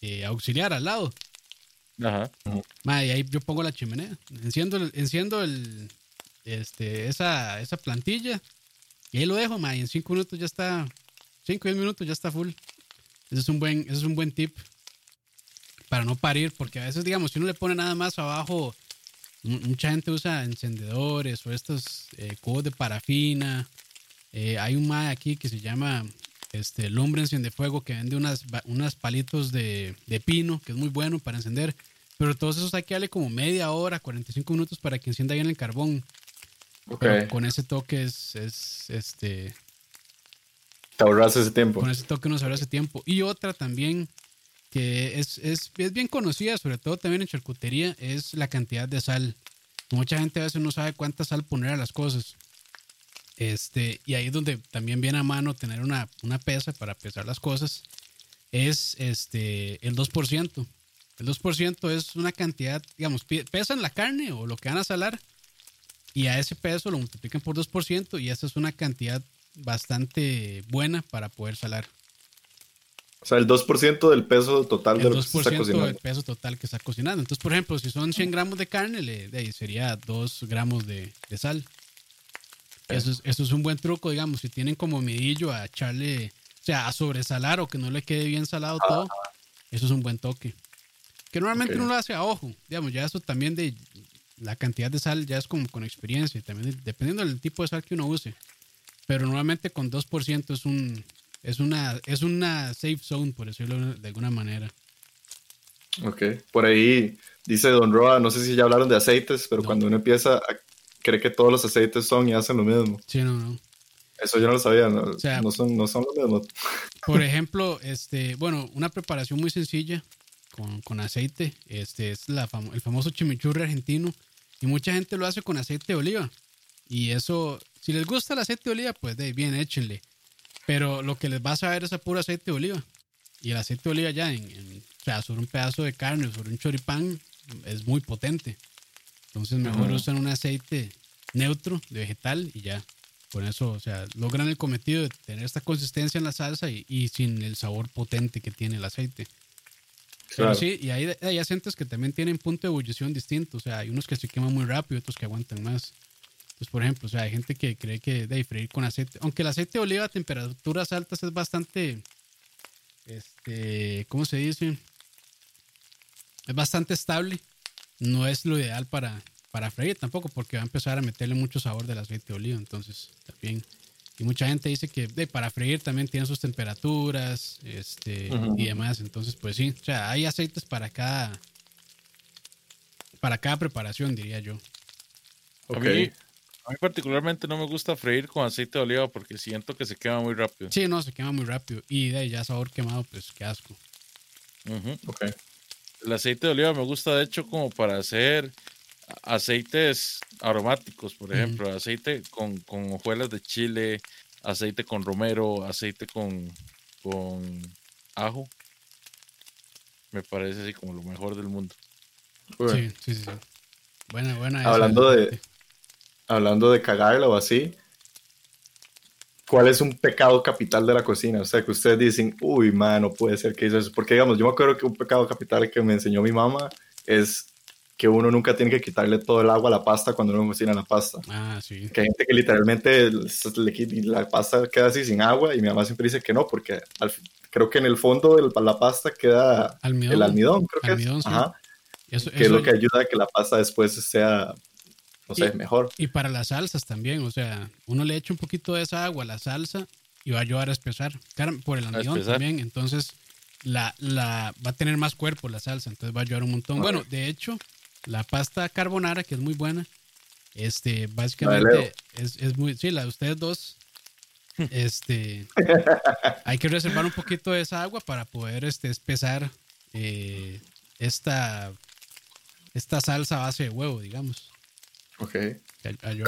eh, auxiliar al lado. Ajá. y ahí yo pongo la chimenea. Enciendo, el, enciendo el, este, esa, esa plantilla y ahí lo dejo, ma, y en cinco minutos ya está, cinco o diez minutos ya está full. Ese es un buen, ese es un buen tip para no parir, porque a veces, digamos, si uno le pone nada más abajo mucha gente usa encendedores o estos eh, cubos de parafina. Eh, hay un MAE aquí que se llama este, Lumbre Enciende Fuego que vende unas, unas palitos de, pino, que es muy bueno para encender. Pero todos esos hay que darle como media hora, 45 minutos para que encienda bien el carbón. con ese toque es, es este. Te ahorras ese tiempo. Con ese toque nos ahorra ese tiempo. Y otra también que es, es, es, bien conocida, sobre todo también en charcutería, es la cantidad de sal. Mucha gente a veces no sabe cuánta sal poner a las cosas. Este, y ahí es donde también viene a mano tener una, una pesa para pesar las cosas. Es este, el 2%. El 2% es una cantidad, digamos, pesan la carne o lo que van a salar y a ese peso lo multiplican por 2% y esa es una cantidad bastante buena para poder salar. O sea, el 2% del peso total de lo que está cocinando. del peso total que está cocinando. Entonces, por ejemplo, si son 100 gramos de carne, le, sería 2 gramos de, sal. Eso es, eso es un buen truco, digamos. Si tienen como medillo a echarle, o sea, a sobresalar o que no le quede bien salado todo, eso es un buen toque. Que normalmente uno lo hace a ojo. Digamos, ya eso también de la cantidad de sal ya es como con experiencia, también dependiendo del tipo de sal que uno use. Pero normalmente con 2% es un, es una, es una safe zone, por decirlo de alguna manera. Ok, por ahí dice Don Roa, no sé si ya hablaron de aceites, pero cuando uno empieza a cree que todos los aceites son y hacen lo mismo. Sí, no, no. Eso yo no lo sabía, no, O sea, no son, no son los mismos. Por ejemplo, este, bueno, una preparación muy sencilla con, con aceite, este es la famo- el famoso chimichurri argentino y mucha gente lo hace con aceite de oliva. Y eso, si les gusta el aceite de oliva, pues de bien, échenle. Pero lo que les va a saber es a puro aceite de oliva. Y el aceite de oliva ya, en, en- o sea, sobre un pedazo de carne, sobre un choripán, es muy potente. Entonces mejor Ujú. usan un aceite neutro de vegetal y ya. Con eso, o sea, logran el cometido de tener esta consistencia en la salsa y, y sin el sabor potente que tiene el aceite. Pero Claro. sí, y hay, hay aceites que también tienen punto de ebullición distinto. O sea, hay unos que se queman muy rápido y otros que aguantan más. Entonces, por ejemplo, o sea, hay gente que cree que de freír con aceite, aunque el aceite de oliva a temperaturas altas es bastante, este, ¿cómo se dice? Es bastante estable. No es lo ideal para, para freír tampoco, porque va a empezar a meterle mucho sabor del aceite de oliva. Entonces, también. Y mucha gente dice que de, para freír también tiene sus temperaturas este, y demás. Entonces, pues sí, o sea, hay aceites para cada, para cada preparación, diría yo. A Ok. mí, a mí particularmente no me gusta freír con aceite de oliva porque siento que se quema muy rápido. Sí, no, se quema muy rápido. Y de ahí ya sabor quemado, pues qué asco. El aceite de oliva me gusta de hecho como para hacer aceites aromáticos, por ejemplo, aceite con, con hojuelas de chile, aceite con romero, aceite con, con ajo. Me parece así como lo mejor del mundo. Sí, sí, sí. sí. Buena, buena. esa. Hablando de, hablando de cagarla o así, ¿cuál es un pecado capital de la cocina? O sea, que ustedes dicen, uy, man, no puede ser que hizo eso. Porque, digamos, yo me acuerdo que un pecado capital que me enseñó mi mamá es que uno nunca tiene que quitarle todo el agua a la pasta cuando uno cocina la pasta. Ah, sí. Que hay gente que literalmente le la pasta queda así sin agua y mi mamá siempre dice que no, porque al creo que en el fondo de la pasta queda Almidón. el almidón, creo que Almidón, es. sí. Ajá, Eso, que es lo que ayuda a que la pasta después sea, Y- mejor. Y para las salsas también, o sea, uno le echa un poquito de esa agua a la salsa y va a ayudar a espesar. Por el almidón también, entonces la, la, va a tener más cuerpo la salsa, entonces va a ayudar un montón. Bueno, de hecho, la pasta carbonara, que es muy buena, este, básicamente es, es muy, sí, la de ustedes dos, este, hay que reservar un poquito de esa agua para poder este, espesar eh, esta, esta salsa a base de huevo, digamos. Ok.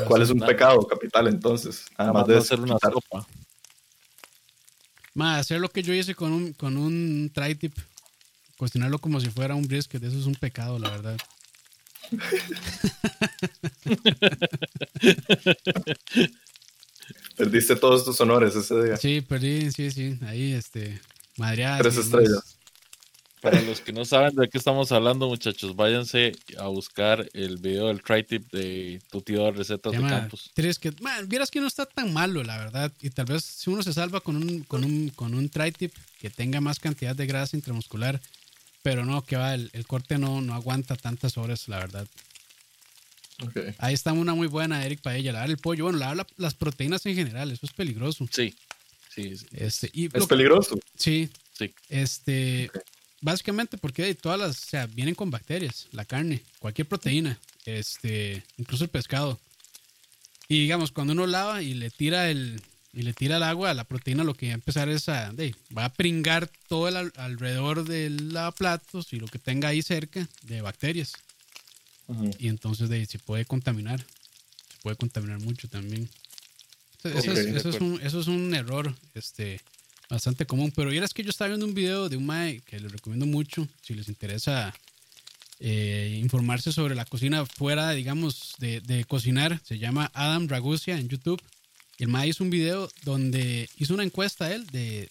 ¿Cuál es un Nada. pecado capital entonces? Nada Además más de no hacer una sopa. Ma, hacer lo que yo hice con un, con un tri-tip, cocinarlo como si fuera un brisket, eso es un pecado, la verdad. Perdiste todos tus honores ese día. Sí, perdí, sí, sí, ahí, este, madreadas. Tres estrellas. Para los que no saben de qué estamos hablando, muchachos, váyanse a buscar el video del tri-tip de tu tío de recetas de llama campos. Trisket. Man, vieras que no está tan malo, la verdad. Y tal vez si uno se salva con un, con un, con un tri-tip que tenga más cantidad de grasa intramuscular, pero no, que va, el, el corte no, no aguanta tantas horas, la verdad. Ok. Ahí está una muy buena, Eric Paella, lavar el pollo, bueno, lavar la- las proteínas en general, eso es peligroso. Sí, sí, sí. Este, y Es lo- peligroso. Sí, sí. este, básicamente porque todas las, o sea, vienen con bacterias, la carne, cualquier proteína, este, incluso el pescado. Y digamos, cuando uno lava y le tira el, y le tira el agua, la proteína lo que va a empezar es a, de, va a pringar todo el al- alrededor del lavaplatos y lo que tenga ahí cerca de bacterias. Ujú. Y entonces de, se puede contaminar, se puede contaminar mucho también. Eso, eso Ok, es, eso es un, eso es un error, este, bastante común. Pero es que yo estaba viendo un video de un mae que les recomiendo mucho si les interesa eh, informarse sobre la cocina fuera, digamos, de, de cocinar. Se llama Adam Ragusia en YouTube. El mae hizo un video donde hizo una encuesta él de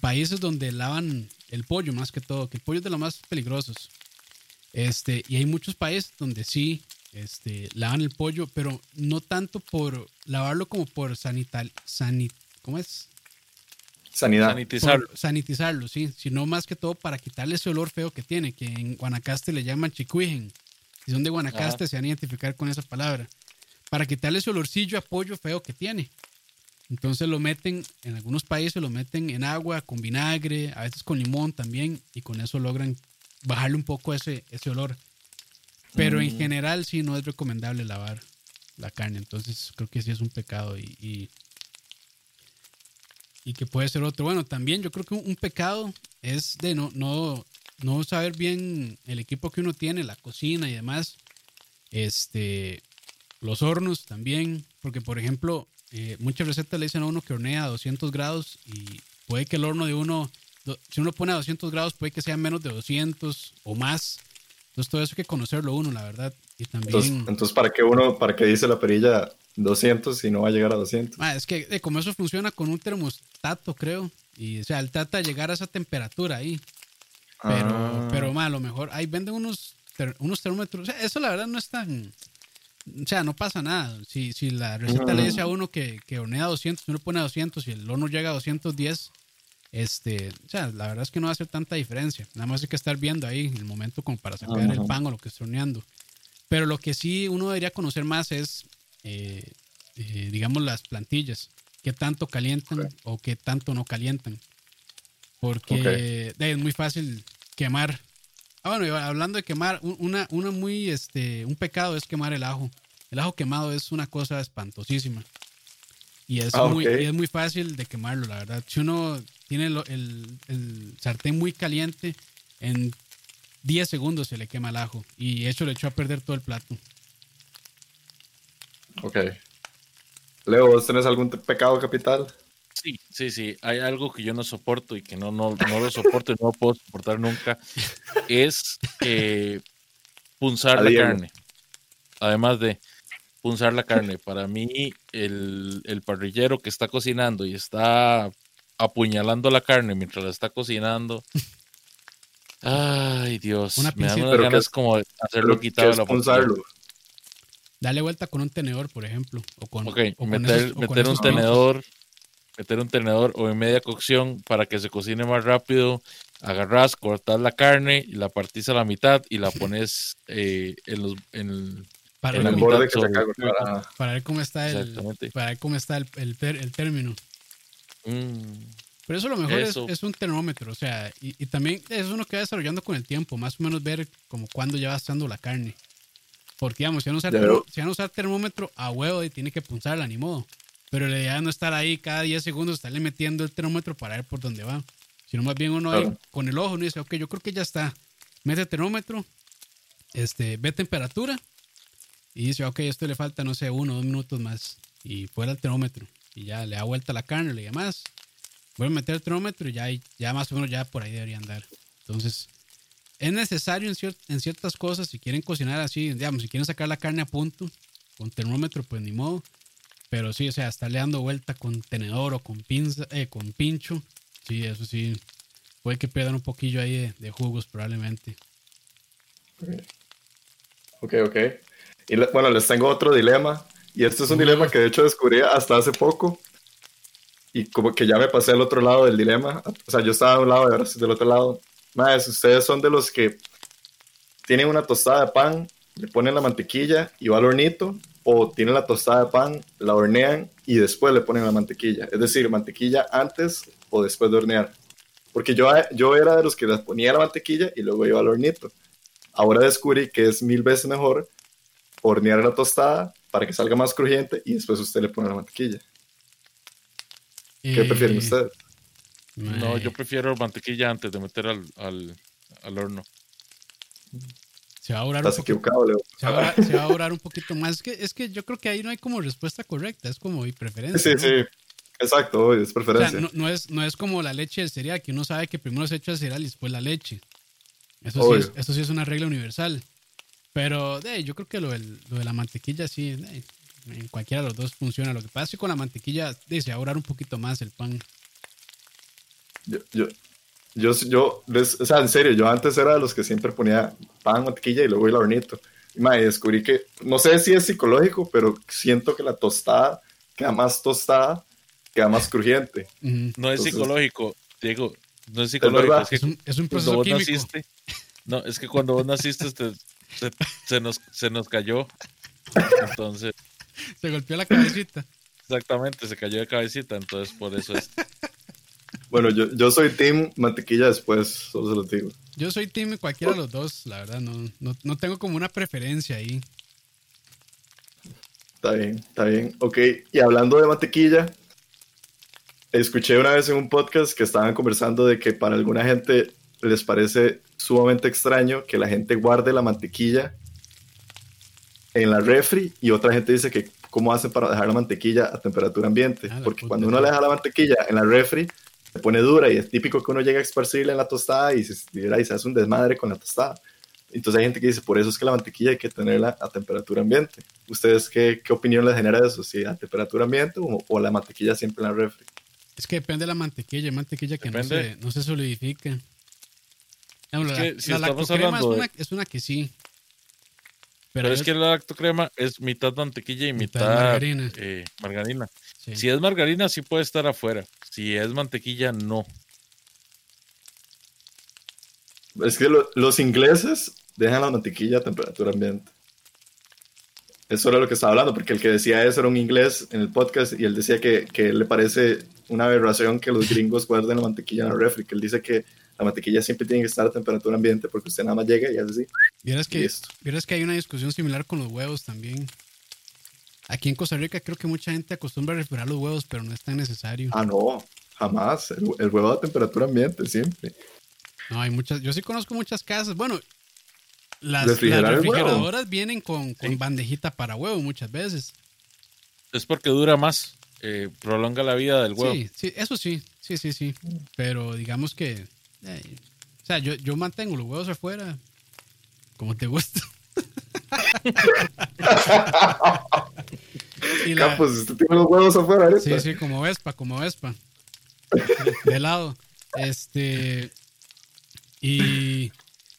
países donde lavan el pollo más que todo, que el pollo es de los más peligrosos. Este, y hay muchos países donde sí este, lavan el pollo, pero no tanto por lavarlo como por sanitar, sanit, ¿cómo es? Sanidad. Sanitizar. Por sanitizarlo, sí, sino más que todo para quitarle ese olor feo que tiene, que en Guanacaste le llaman chicuijen. Si son de Guanacaste se van a identificar con esa palabra. Para quitarle ese olorcillo a pollo feo que tiene. Entonces lo meten, en algunos países lo meten en agua, con vinagre, a veces con limón también, y con eso logran bajarle un poco ese, ese olor. Pero en Mm. general sí no es recomendable lavar la carne, entonces creo que sí es un pecado y, y y que puede ser otro. Bueno, también yo creo que un, pecado es de no, no, no saber bien el equipo que uno tiene, la cocina y demás. Este, los hornos también, porque por ejemplo, eh, muchas recetas le dicen a uno que hornea a 200 grados y puede que el horno de uno, si uno pone a 200 grados, puede que sea menos de 200 o más. Entonces todo eso hay que conocerlo uno, la verdad. Y también... Entonces, ¿para qué uno, para qué dice la perilla 200 si no va a llegar a 200? Ah, es que eh, como eso funciona con un termostato, creo. Y o sea, él trata de llegar a esa temperatura ahí. Pero, ah. pero a lo mejor ahí venden unos, unos termómetros. eso la verdad no es tan... O sea, no pasa nada. Si, si la receta le dice a uno que, que hornea 200, uno pone a 200 y el horno llega a 210, este, o sea, la verdad es que no va a hacer tanta diferencia. Nada más hay que estar viendo ahí el momento como para sacar el pan o lo que esté horneando. Pero lo que sí uno debería conocer más es, eh, eh, digamos, las plantillas. Qué tanto calientan o qué tanto no calientan. Porque es muy fácil quemar. Ah, bueno, hablando de quemar, una, una muy, este, un pecado es quemar el ajo. El ajo quemado es una cosa espantosísima. Y es, ah, muy, y es muy fácil de quemarlo, la verdad. Si uno tiene el, sartén muy caliente, en 10 segundos se le quema el ajo. Y eso le echó a perder todo el plato. Ok. Leo, ¿vos tenés algún pecado capital? Sí, sí, sí. Hay algo que yo no soporto y que no, no, no lo soporto y no lo puedo soportar nunca. Es eh, punzar la carne. Además de punzar la carne. Para mí, el, el parrillero que está cocinando y está apuñalando la carne mientras la está cocinando. Ay, Dios. me dan unas ganas como de hacerlo quitado de la punzarlo. Dale vuelta con un tenedor, por ejemplo. O con, meter, meter un tenedor, meter un tenedor o en media cocción para que se cocine más rápido. Agarras, cortas la carne y la partís a la mitad y la pones eh, en los en, para, el borde que para... para... ver cómo está el para ver cómo está el, el, el término. Mm. Pero eso lo mejor Es, un termómetro, o sea, y, también es uno que va desarrollando con el tiempo, más o menos ver como cuándo ya va estando la carne. Porque, digamos, si van a usar, si van a usar termómetro a huevo y tiene que punzarla, ni modo. Pero la idea no estar ahí cada 10 segundos, estarle metiendo el termómetro para ver por dónde va. Sino más bien uno ahí con el ojo uno dice, ok, yo creo que ya está. Mete termómetro, este, ve temperatura y dice, ok, esto le falta, no sé, uno o dos minutos más. Y fuera el termómetro y ya le da vuelta la carne, le demás. Vuelve a meter el termómetro y ya, ya más o menos ya por ahí debería andar. Entonces, es necesario en, en ciertas cosas, si quieren cocinar así, digamos, si quieren sacar la carne a punto, con termómetro, pues ni modo. Pero sí, o sea, estarle dando vuelta con tenedor o con pinza, eh, con pincho, sí, eso sí, puede que pierdan un poquillo ahí de, jugos probablemente. Ok, ok. Y bueno, les tengo otro dilema. Y este es un dilema que de hecho descubrí hasta hace poco. Y como que ya me pasé al otro lado del dilema. O sea, yo estaba a un lado y ahora estoy del otro lado. Más, ustedes son de los que tienen una tostada de pan, le ponen la mantequilla y va al hornito. O tienen la tostada de pan, la hornean y después le ponen la mantequilla. Es decir, mantequilla antes o después de hornear. Porque yo, yo era de los que les ponía la mantequilla y luego iba al hornito. Ahora descubrí que es mil veces mejor hornear la tostada para que salga más crujiente y después usted le pone la mantequilla. ¿Qué prefieren eh, ustedes? No, yo prefiero mantequilla antes de meter al, al, al horno. Se va a orar un Leo. Se va, se va, a orar un poquito más. Es que, es que yo creo que ahí no hay como respuesta correcta, es como mi preferencia. Sí, sí, exacto, es preferencia. no, es, no es como la leche del cereal, que uno sabe que primero se echa el cereal y después la leche. Eso sí, es, eso sí es una regla universal. Pero yo creo que lo, lo, de la mantequilla sí, en cualquiera de los dos funciona. Lo que pasa es que con la mantequilla dice ahorrar un poquito más el pan. Yo, yo, yo, yo, o sea, en serio, yo antes era de los que siempre ponía pan, mantequilla y luego el hornito. Y descubrí que, no sé si es psicológico, pero siento que la tostada queda más tostada, queda más crujiente. No es psicológico, Diego, no es psicológico. Es, un, es, un, proceso químico. no, es que cuando vos naciste te, se, nos, se nos cayó. Entonces. Se golpeó la cabecita. Exactamente, se cayó de cabecita, entonces por eso es. Bueno, yo, yo soy team mantequilla después, solo se lo digo. Yo soy team cualquiera de los dos, la verdad, no, no, no tengo como una preferencia ahí. Está bien, está bien. Ok, y hablando de mantequilla, escuché una vez en un podcast que estaban conversando de que para alguna gente les parece sumamente extraño que la gente guarde la mantequilla en la refri y otra gente dice que cómo hacen para dejar la mantequilla a temperatura ambiente. Ah, Porque cuando uno le deja la mantequilla en la refri, se pone dura y es típico que uno llega a esparcirla en la tostada y se, y se hace un desmadre con la tostada. Entonces hay gente que dice, por eso es que la mantequilla hay que tenerla a temperatura ambiente. ¿Ustedes qué, qué opinión les genera eso? ¿Si a temperatura ambiente o, o la mantequilla siempre en la refri? Es que depende de la mantequilla. Hay mantequilla que no se, no se solidifica. Es la, que si la lactocrema es, de- una, es una que sí. Pero, Pero es hay que la lactocrema es mitad mantequilla y Mitad mitad, margarina. eh, margarina. sí. Si es margarina, sí puede estar afuera. Si es mantequilla, no. Es que lo- los ingleses dejan la mantequilla a temperatura ambiente. Eso era lo que estaba hablando, porque el que decía eso era un inglés en el podcast y él decía que, que le parece una aberración que los gringos guarden la mantequilla en la refri, que él dice que la mantequilla siempre tiene que estar a temperatura ambiente porque usted nada más llega y hace así. Vieras que, vieras que hay una discusión similar con los huevos también. Aquí en Costa Rica creo que mucha gente acostumbra a refrigerar los huevos, pero no es tan necesario. Ah, no, jamás. El, el huevo a temperatura ambiente siempre. No, hay muchas. Yo sí conozco muchas casas. Bueno, las, las refrigeradoras vienen con, con Sí. bandejita para huevo muchas veces. Es porque dura más. eh, prolonga la vida del huevo. Sí, sí, eso sí, sí, sí, sí. Pero digamos que. Eh, o sea, yo, yo mantengo los huevos afuera como te gusta. y la- Campos, usted tiene los huevos afuera ahorita. Sí, sí, como Vespa, como Vespa. De lado. Este. Y.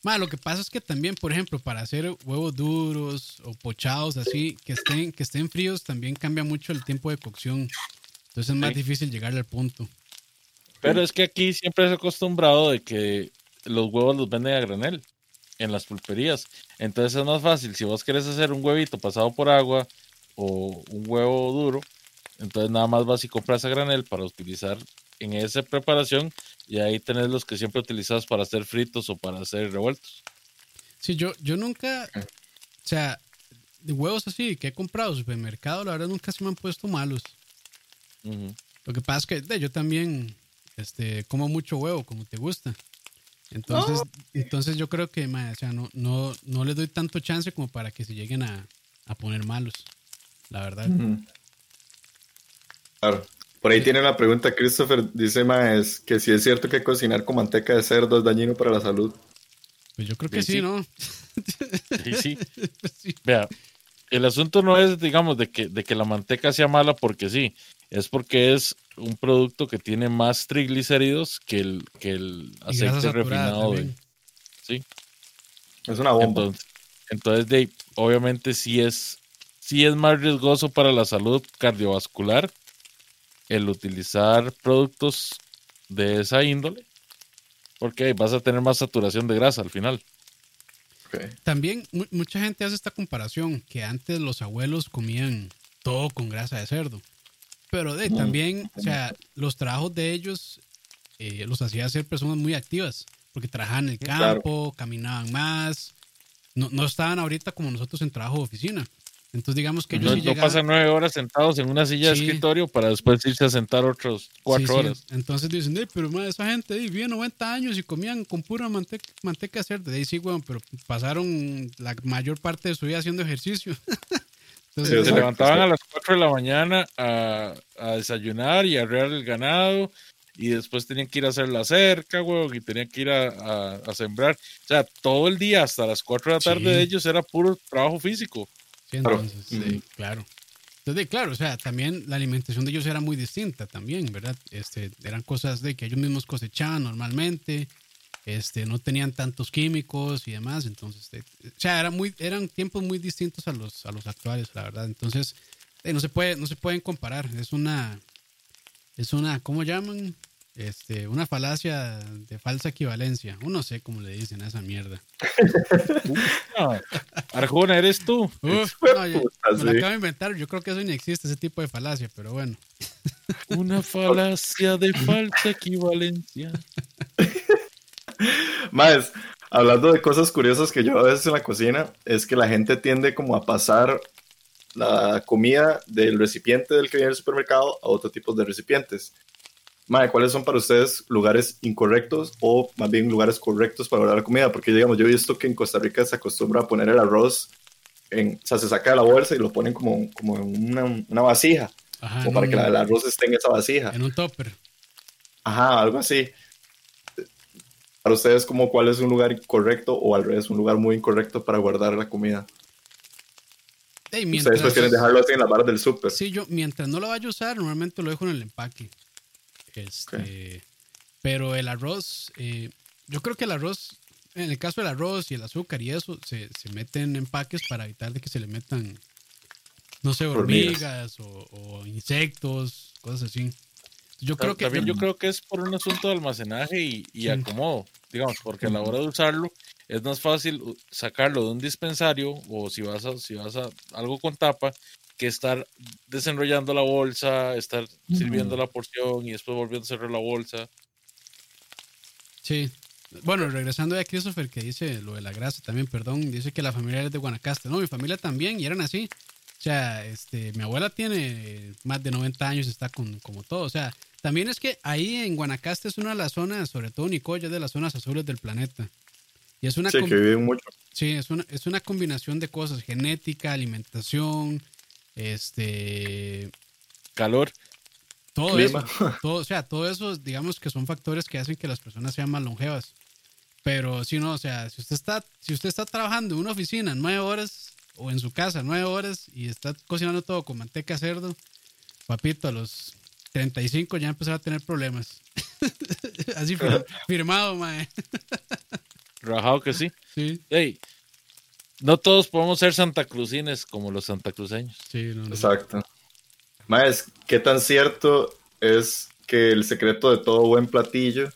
ma, lo que pasa es que también, por ejemplo, para hacer huevos duros o pochados así, que estén, que estén fríos, también cambia mucho el tiempo de cocción. Entonces es más Sí. difícil llegar al punto. Pero es que aquí siempre es acostumbrado de que los huevos los venden a granel en las pulperías. Entonces es más fácil. Si vos querés hacer un huevito pasado por agua o un huevo duro, entonces nada más vas y compras a granel para utilizar en esa preparación y ahí tenés los que siempre utilizas para hacer fritos o para hacer revueltos. Sí, yo, yo nunca. O sea, de huevos así que he comprado en supermercado, la verdad nunca se me han puesto malos. Lo que pasa es que de, yo también este, como mucho huevo, como te gusta. Entonces, entonces yo creo que ma, o sea, no, no, no les doy tanto chance como para que se lleguen a, a poner malos. La verdad. Claro. Por ahí tiene una pregunta, Christopher. Dice Maes que si es cierto que cocinar con manteca de cerdo es dañino para la salud. Pues yo creo que Sí, sí. ¿no? Sí, sí. Sí. Vea, el asunto no es, digamos, de que, de que la manteca sea mala porque sí, es porque es un producto que tiene más triglicéridos que el, que el aceite refinado. de- sí, Es una bomba. entonces, entonces de, obviamente sí es, sí es más riesgoso para la salud cardiovascular el utilizar productos de esa índole, porque vas a tener más saturación de grasa al final. También mu- mucha gente hace esta comparación, que antes los abuelos comían todo con grasa de cerdo. Pero de, Mm. también, o sea, los trabajos de ellos eh, los hacía ser personas muy activas, porque trabajaban en el Claro. campo, caminaban más, no, no estaban ahorita como nosotros en trabajo de oficina. Entonces digamos que ellos No, sí no llegaban... pasan nueve horas sentados en una silla Sí. de escritorio para después irse a sentar otros cuatro Sí, horas. Entonces dicen, "Ey, pero ma, esa gente vive 90 años y comían con pura manteca, manteca cerda. Ahí sí, weón, pero pasaron la mayor parte de su vida haciendo ejercicio. Entonces, Sí, se exacto, levantaban sí. a las 4 de la mañana a, a desayunar y a arrear el ganado y después tenían que ir a hacer la cerca, weón, y tenían que ir a, a- a sembrar. O sea, todo el día hasta las 4 de la tarde Sí. de ellos era puro trabajo físico. sí, Claro. entonces, sí, Ujú. claro. Entonces, claro, o sea, también la alimentación de ellos era muy distinta también, ¿verdad? Este, eran cosas de que ellos mismos cosechaban normalmente, este, no tenían tantos químicos y demás, entonces, eh, o sea, era muy, eran tiempos muy distintos a los, a los actuales, la verdad. Entonces, eh, no se puede, no se pueden comparar, es una, es una, ¿cómo llaman? Este, una falacia de falsa equivalencia. Uno sé cómo le dicen a esa mierda. Ah, Arjona, ¿eres tú? Uf, no, yo- me lo acabo de inventar. Yo creo que eso ni existe, ese tipo de falacia, pero bueno. Una falacia de falsa equivalencia. Más, hablando de cosas curiosas que yo a veces en la cocina, es que la gente tiende como a pasar la comida del recipiente del que viene del supermercado a otro tipo de recipientes. Mae, ¿cuáles son para ustedes lugares incorrectos o más bien lugares correctos para guardar la comida? Porque digamos, yo he visto que en Costa Rica se acostumbra a poner el arroz, en, o sea, se saca de la bolsa y lo ponen como, como en una, una vasija, Ajá, como en para que un- la- el arroz esté en esa vasija. En un topper. Ajá, algo así. Para ustedes, como cuál es un lugar correcto o al revés, un lugar muy incorrecto para guardar la comida? Ey, Ustedes mientras- prefieren dejarlo así en las barras del súper. Sí, yo mientras no lo vaya a usar, normalmente lo dejo en el empaque. Este, Pero el arroz, eh, yo creo que el arroz, en el caso del arroz y el azúcar y eso, se, se meten en empaques para evitar de que se le metan, no sé, Hormigas. hormigas o, o insectos, cosas así. Yo creo que También yo creo que es por un asunto de almacenaje y, y acomodo, digamos, porque a la hora de usarlo es más fácil sacarlo de un dispensario o si vas a, si vas a algo con tapa que estar desenrollando la bolsa, estar sirviendo la porción y después volviendo a cerrar la bolsa. Sí. Bueno, regresando a Christopher que dice lo de la grasa también, perdón, dice que la familia es de Guanacaste. No, mi familia también y eran así. O sea, este, mi abuela tiene más de 90 años está con, como todo. O sea, también es que ahí en Guanacaste es una de las zonas, sobre todo Nicoya, es de las zonas azules del planeta. Y es una, Sí, que viven mucho. sí, es una, es una combinación de cosas, genética, alimentación, este, Calor. todo Clima. eso, todo, o sea, todo eso, digamos que son factores que hacen que las personas sean más longevas. Pero si no, o sea, si usted está, si usted está trabajando en una oficina nueve horas o en su casa nueve horas y está cocinando todo con manteca de cerdo, papito, a los 35 ya empezó a tener problemas. Así fir- firmado, mae. Rajado que sí. Sí, Ey, no todos podemos ser santacruzines como los santacruceños. sí, no, no. Exacto. Más, ¿qué tan cierto es que el secreto de todo buen platillo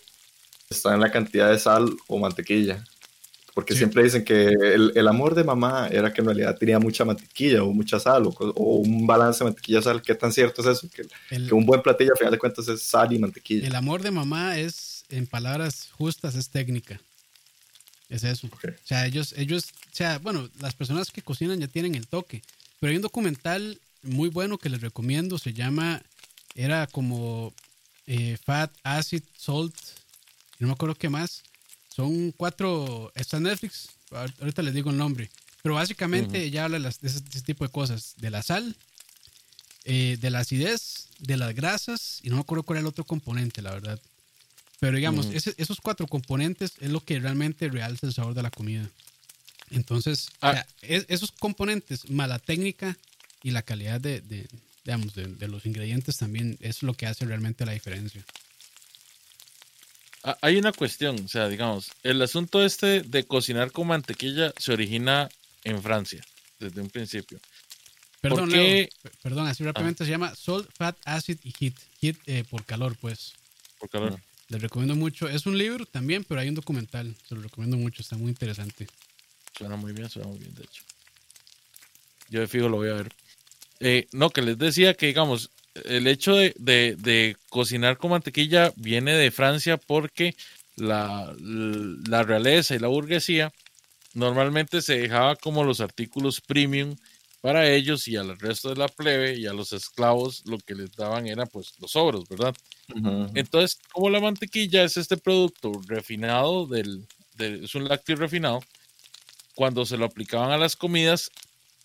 está en la cantidad de sal o mantequilla? Porque Sí. siempre dicen que el, el amor de mamá era que en realidad tenía mucha mantequilla o mucha sal o, o un balance de mantequilla-sal. ¿Qué tan cierto es eso? Que, El, que un buen platillo, a final de cuentas, es sal y mantequilla. el amor de mamá es, en palabras justas, es técnica. Es eso. Ok. O sea, ellos, ellos, o sea, bueno, las personas que cocinan ya tienen el toque. Pero hay un documental muy bueno que les recomiendo, se llama, era como eh, Fat, Acid, Salt, no me acuerdo qué más. Son cuatro, está en Netflix, ahor- ahorita les digo el nombre. Pero básicamente ya habla de, las- de ese, tipo de cosas, de la sal, eh, de la acidez, de las grasas, y no me acuerdo cuál era el otro componente, la verdad. Pero digamos, ese- esos cuatro componentes es lo que realmente realza el sabor de la comida. Entonces, o Ah. sea, es- esos componentes, más la técnica y la calidad de, de, digamos, de, de los ingredientes también es lo que hace realmente la diferencia. Ah, Hay una cuestión, o sea, digamos, el asunto este de cocinar con mantequilla se origina en Francia desde un principio. Perdón? Leo, per- perdón, así rápidamente se llama Salt, Fat, Acid y Heat. Heat eh, por calor, pues. Por calor. Les recomiendo mucho. Es un libro también, pero hay un documental. Se lo recomiendo mucho, está muy interesante. Suena muy bien, suena muy bien, de hecho. Yo de fijo lo voy a ver. Eh, no, que les decía que, digamos, el hecho de, de- de cocinar con mantequilla viene de Francia porque la, la realeza y la burguesía normalmente se dejaba como los artículos premium para ellos y al resto de la plebe y a los esclavos lo que les daban era pues los sobros, ¿verdad? Entonces, como la mantequilla es este producto refinado, del, del- es un lácteo refinado, cuando se lo aplicaban a las comidas,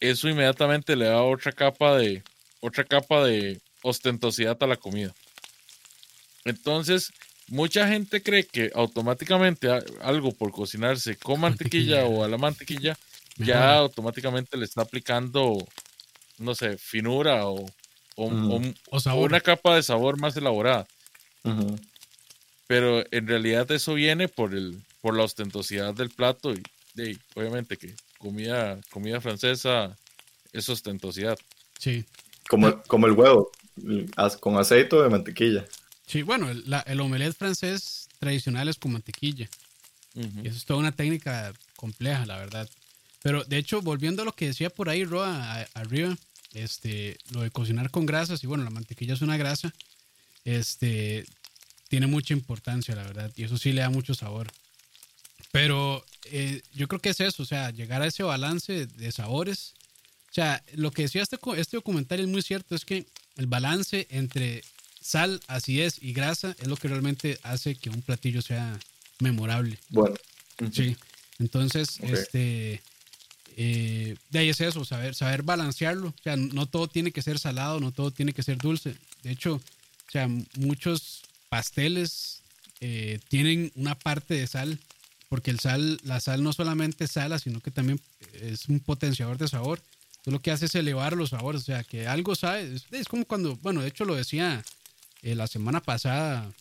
eso inmediatamente le daba otra capa de, otra capa de ostentosidad a la comida. Entonces, mucha gente cree que automáticamente algo por cocinarse con mantequilla, Mantequilla. o a la mantequilla, ya automáticamente le está aplicando, no sé, finura o, o- o- O o sabor. una capa de sabor más elaborada pero en realidad eso viene por el por la ostentosidad del plato y, de, obviamente que comida comida francesa es ostentosidad Sí. Como, como el huevo, con aceite o de mantequilla. Sí, bueno, el, la- el omelette francés tradicional es con mantequilla. Ujú. Y eso es toda una técnica compleja, la verdad. Pero de hecho, volviendo a lo que decía por ahí, Roa, arriba, este, lo de cocinar con grasas, y bueno, la mantequilla es una grasa, este, tiene mucha importancia, la verdad, y eso sí le da mucho sabor. Pero eh, yo creo que es eso, o sea, llegar a ese balance de sabores. O sea, lo que decía este, este documental es muy cierto, es que el balance entre sal, acidez y grasa es lo que realmente hace que un platillo sea memorable. Bueno. Sí. Entonces, este, eh, de ahí es eso, saber, saber balancearlo. O sea, no todo tiene que ser salado, no todo tiene que ser dulce. De hecho, o sea, muchos pasteles eh, tienen una parte de sal, porque el sal, la sal no solamente sala, sino que también es un potenciador de sabor. Entonces, lo que hace es elevar los sabores, o sea, que algo sabe. Es, como cuando, bueno, de hecho lo decía eh, la semana pasada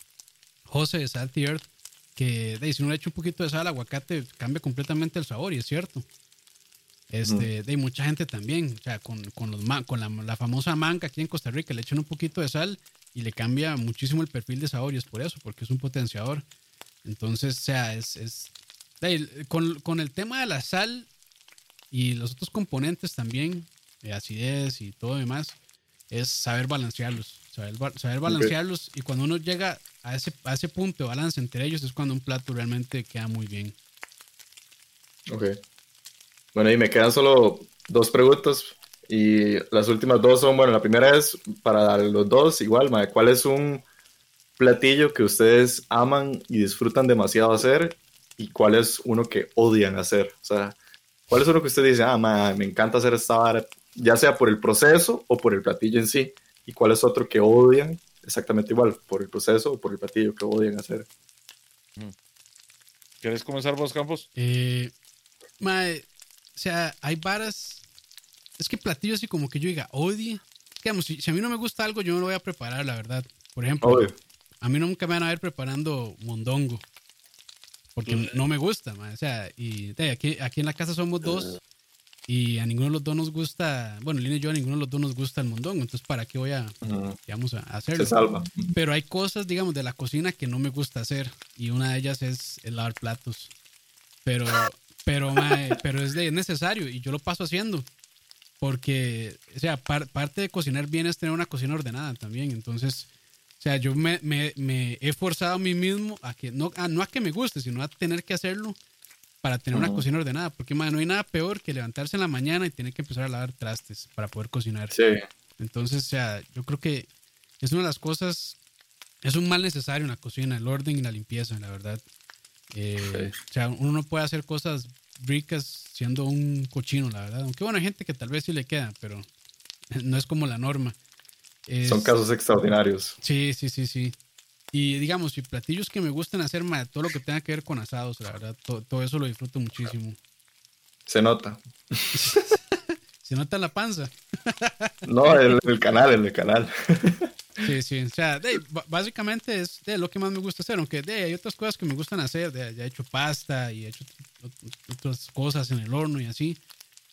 José de Salty Earth, que de, si uno le echa un poquito de sal al aguacate cambia completamente el sabor y es cierto. Este, de mucha gente también, o sea, con, con, los, con la, famosa manca aquí en Costa Rica le echan un poquito de sal y le cambia muchísimo el perfil de sabor y es por eso, porque es un potenciador. Entonces, o sea, es, es con, con, el tema de la sal y los otros componentes también, de acidez y todo demás, es saber balancearlos, saber, saber balancearlos y cuando uno llega a ese, a ese punto de balance entre ellos es cuando un plato realmente queda muy bien. Ok. Bueno, y me quedan solo dos preguntas. Y las últimas dos son, bueno, la primera es para los dos, igual, ¿cuál es un platillo que ustedes aman y disfrutan demasiado hacer? ¿Y cuál es uno que odian hacer? O sea, ¿cuál es uno que usted dice, ah, me encanta hacer esta vara, ya sea por el proceso o por el platillo en sí? ¿Y cuál es otro que odian exactamente igual, por el proceso o por el platillo que odian hacer. ¿Quieres comenzar vos, Campos? Eh, o sea, hay varas. Es que platillo así como que yo diga, odie. Digamos, si, a mí no me gusta algo, yo no lo voy a preparar, la verdad. Por ejemplo, a mí nunca me van a ver preparando mondongo. Porque no me gusta, o sea, y aquí, aquí en la casa somos dos. Y a ninguno de los dos nos gusta, bueno, Lina y yo a ninguno de los dos nos gusta el mondongo, entonces ¿para qué voy a, digamos, a hacerlo? Se salva. Pero hay cosas, digamos, de la cocina que no me gusta hacer y una de ellas es el lavar platos. Pero, pero, pero es, de, necesario y yo lo paso haciendo. Porque, o sea, parte de cocinar bien es tener una cocina ordenada también. Entonces, o sea, yo me, me, me he forzado a mí mismo a que, no a, no a que me guste, sino a tener que hacerlo para tener una cocina ordenada. Porque, no hay nada peor que levantarse en la mañana y tener que empezar a lavar trastes para poder cocinar. Sí. Entonces, o sea, yo creo que es una de las cosas, es un mal necesario en la cocina, el orden y la limpieza, la verdad. Eh, o sea, uno no puede hacer cosas ricas siendo un cochino, la verdad. Aunque bueno, hay gente que tal vez sí le queda, pero no es como la norma. Son casos extraordinarios. Sí, sí, sí, sí. Y digamos, y platillos que me gustan hacer, todo lo que tenga que ver con asados, la verdad, todo, eso lo disfruto muchísimo. Se nota. Se nota la panza. no, el, el canal, el canal. Sí, sí, o sea, básicamente es de lo que más me gusta hacer, aunque de, hay otras cosas que me gustan hacer, de, ya he hecho pasta y he hecho otras cosas en el horno y así,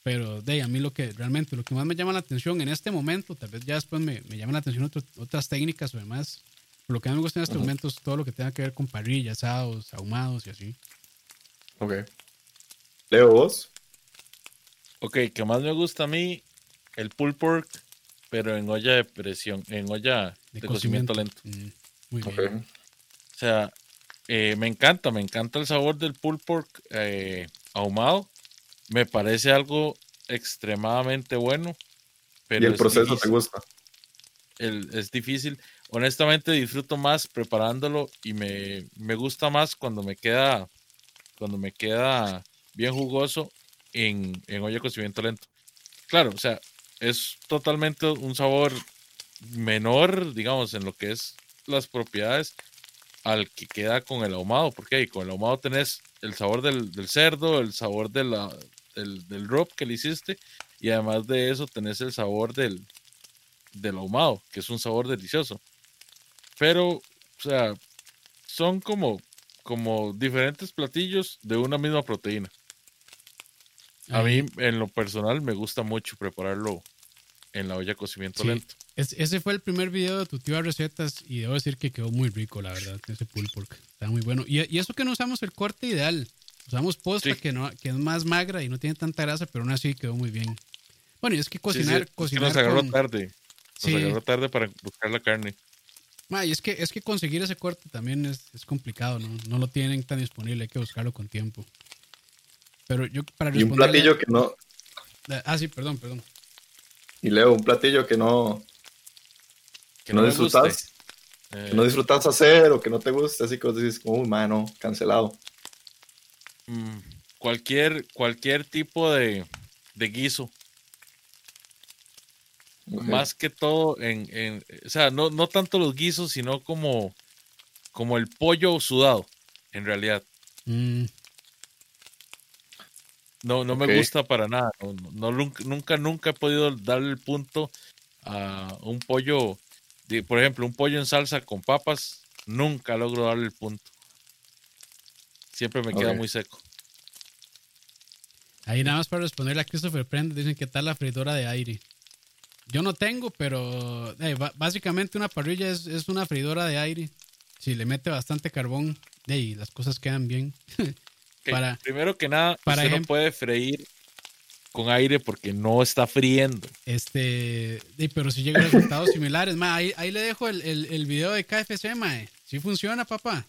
pero de a mí lo que realmente, lo que más me llama la atención en este momento, tal vez ya después me, me llama la atención otras técnicas o demás, lo que a mí me gusta en este momento es todo lo que tenga que ver con parrillas, asados, ahumados y así. Ok. Leo, vos. Ok, que más me gusta a mí el pulled pork, pero en olla de presión, en olla de, cocimiento. lento. Mm, muy bien. O sea, eh, me encanta, me encanta el sabor del pulled pork eh, ahumado. Me parece algo extremadamente bueno. Pero ¿Y el proceso te gusta? es difícil honestamente disfruto más preparándolo y me, gusta más cuando me queda cuando me queda bien jugoso en, en olla de cocimiento lento. Claro, o sea, es totalmente un sabor menor, digamos, en lo que es las propiedades al que queda con el ahumado, porque con el ahumado tenés el sabor del, cerdo, el sabor de la, del, del rub que le hiciste, y además de eso tenés el sabor del, del ahumado, que es un sabor delicioso. Pero, o sea, son como, como diferentes platillos de una misma proteína. A mí, en lo personal, me gusta mucho prepararlo en la olla de cocimiento lento. ese fue el primer video de tu tío recetas y debo decir que quedó muy rico, la verdad, ese pulled pork. Está muy bueno. Y, eso que no usamos el corte ideal. Usamos posta que, no, que es más magra y no tiene tanta grasa, pero aún así quedó muy bien. Bueno, y es que cocinar... cocinar nos agarró tarde. Nos agarró tarde para buscar la carne y es que, es que conseguir ese corte también es, complicado, ¿no? No lo tienen tan disponible, hay que buscarlo con tiempo. Pero yo, para Y un platillo que no. Ah, sí, perdón, perdón. Y Leo, un platillo que no. Que no, disfrutas. que no disfrutas hacer o que no te gusta, así que vos decís, oh, mano, cancelado. Mm, cualquier, cualquier tipo de, de guiso. Más que todo en, en o sea, no, no, tanto los guisos, sino como, como el pollo sudado, en realidad. Mm. No, no me gusta para nada. No, nunca, nunca he podido darle el punto a un pollo, por ejemplo, un pollo en salsa con papas. Nunca logro darle el punto. Siempre me queda muy seco. Ahí nada más para responderle a Christopher Prende, dicen que tal la freidora de aire. Yo no tengo, pero eh, básicamente una parrilla es, una freidora de aire. Si le mete bastante carbón, y las cosas quedan bien. para, primero que nada, para usted no puede freír con aire porque no está friendo. Este, pero si llegan resultados similares, ahí, le dejo el, el, video de KFC, mae. Si funciona, papá.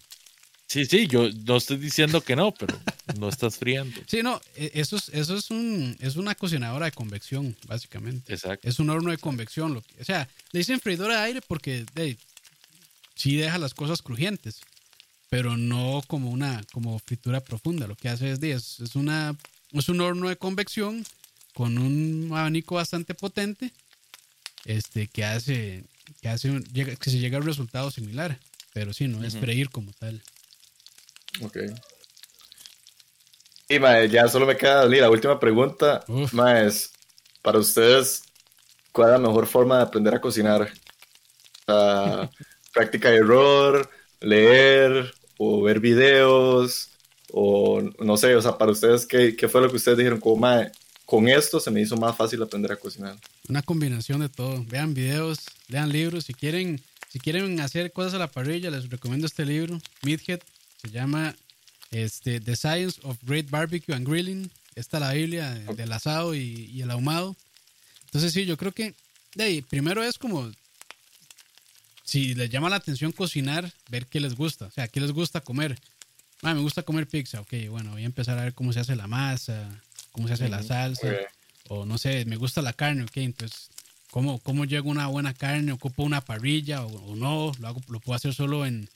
Sí, sí, yo no estoy diciendo que no, pero no estás friendo. Sí, no, e, eso es, eso es un, es una cocinadora de convección, básicamente. Exacto. Es un horno de convección. Lo o sea, le dicen freidora de aire porque sí deja las cosas crujientes, pero no como una como fritura profunda. Lo que hace es, es, es una, es un horno de convección con un abanico bastante potente, este, que hace, que hace, que se llega a un resultado similar. Pero sí, no es freír como tal. Ok. Y ya solo me queda la última pregunta. es, para ustedes, ¿cuál es la mejor forma de aprender a cocinar? práctica de error, leer o ver videos o no sé, o sea, para ustedes, ¿qué, qué fue lo que ustedes dijeron? Como, con esto se me hizo más fácil aprender a cocinar. Una combinación de todo. Vean videos, lean libros. Si quieren, si quieren hacer cosas a la parrilla, les recomiendo este libro, Meathead. Se llama este, The Science of Great Barbecue and Grilling. Esta es la Biblia del asado y, el ahumado. Entonces, sí, yo creo que de primero es como si les llama la atención cocinar, ver qué les gusta. O sea, qué les gusta comer. Ah, me gusta comer pizza. Ok, bueno, voy a empezar a ver cómo se hace la masa, cómo se hace la salsa. O no sé, me gusta la carne. Ok, entonces, ¿cómo, cómo llego una buena carne? ¿Ocupo una parrilla o, no? ¿Lo, hago, ¿Lo puedo hacer solo en,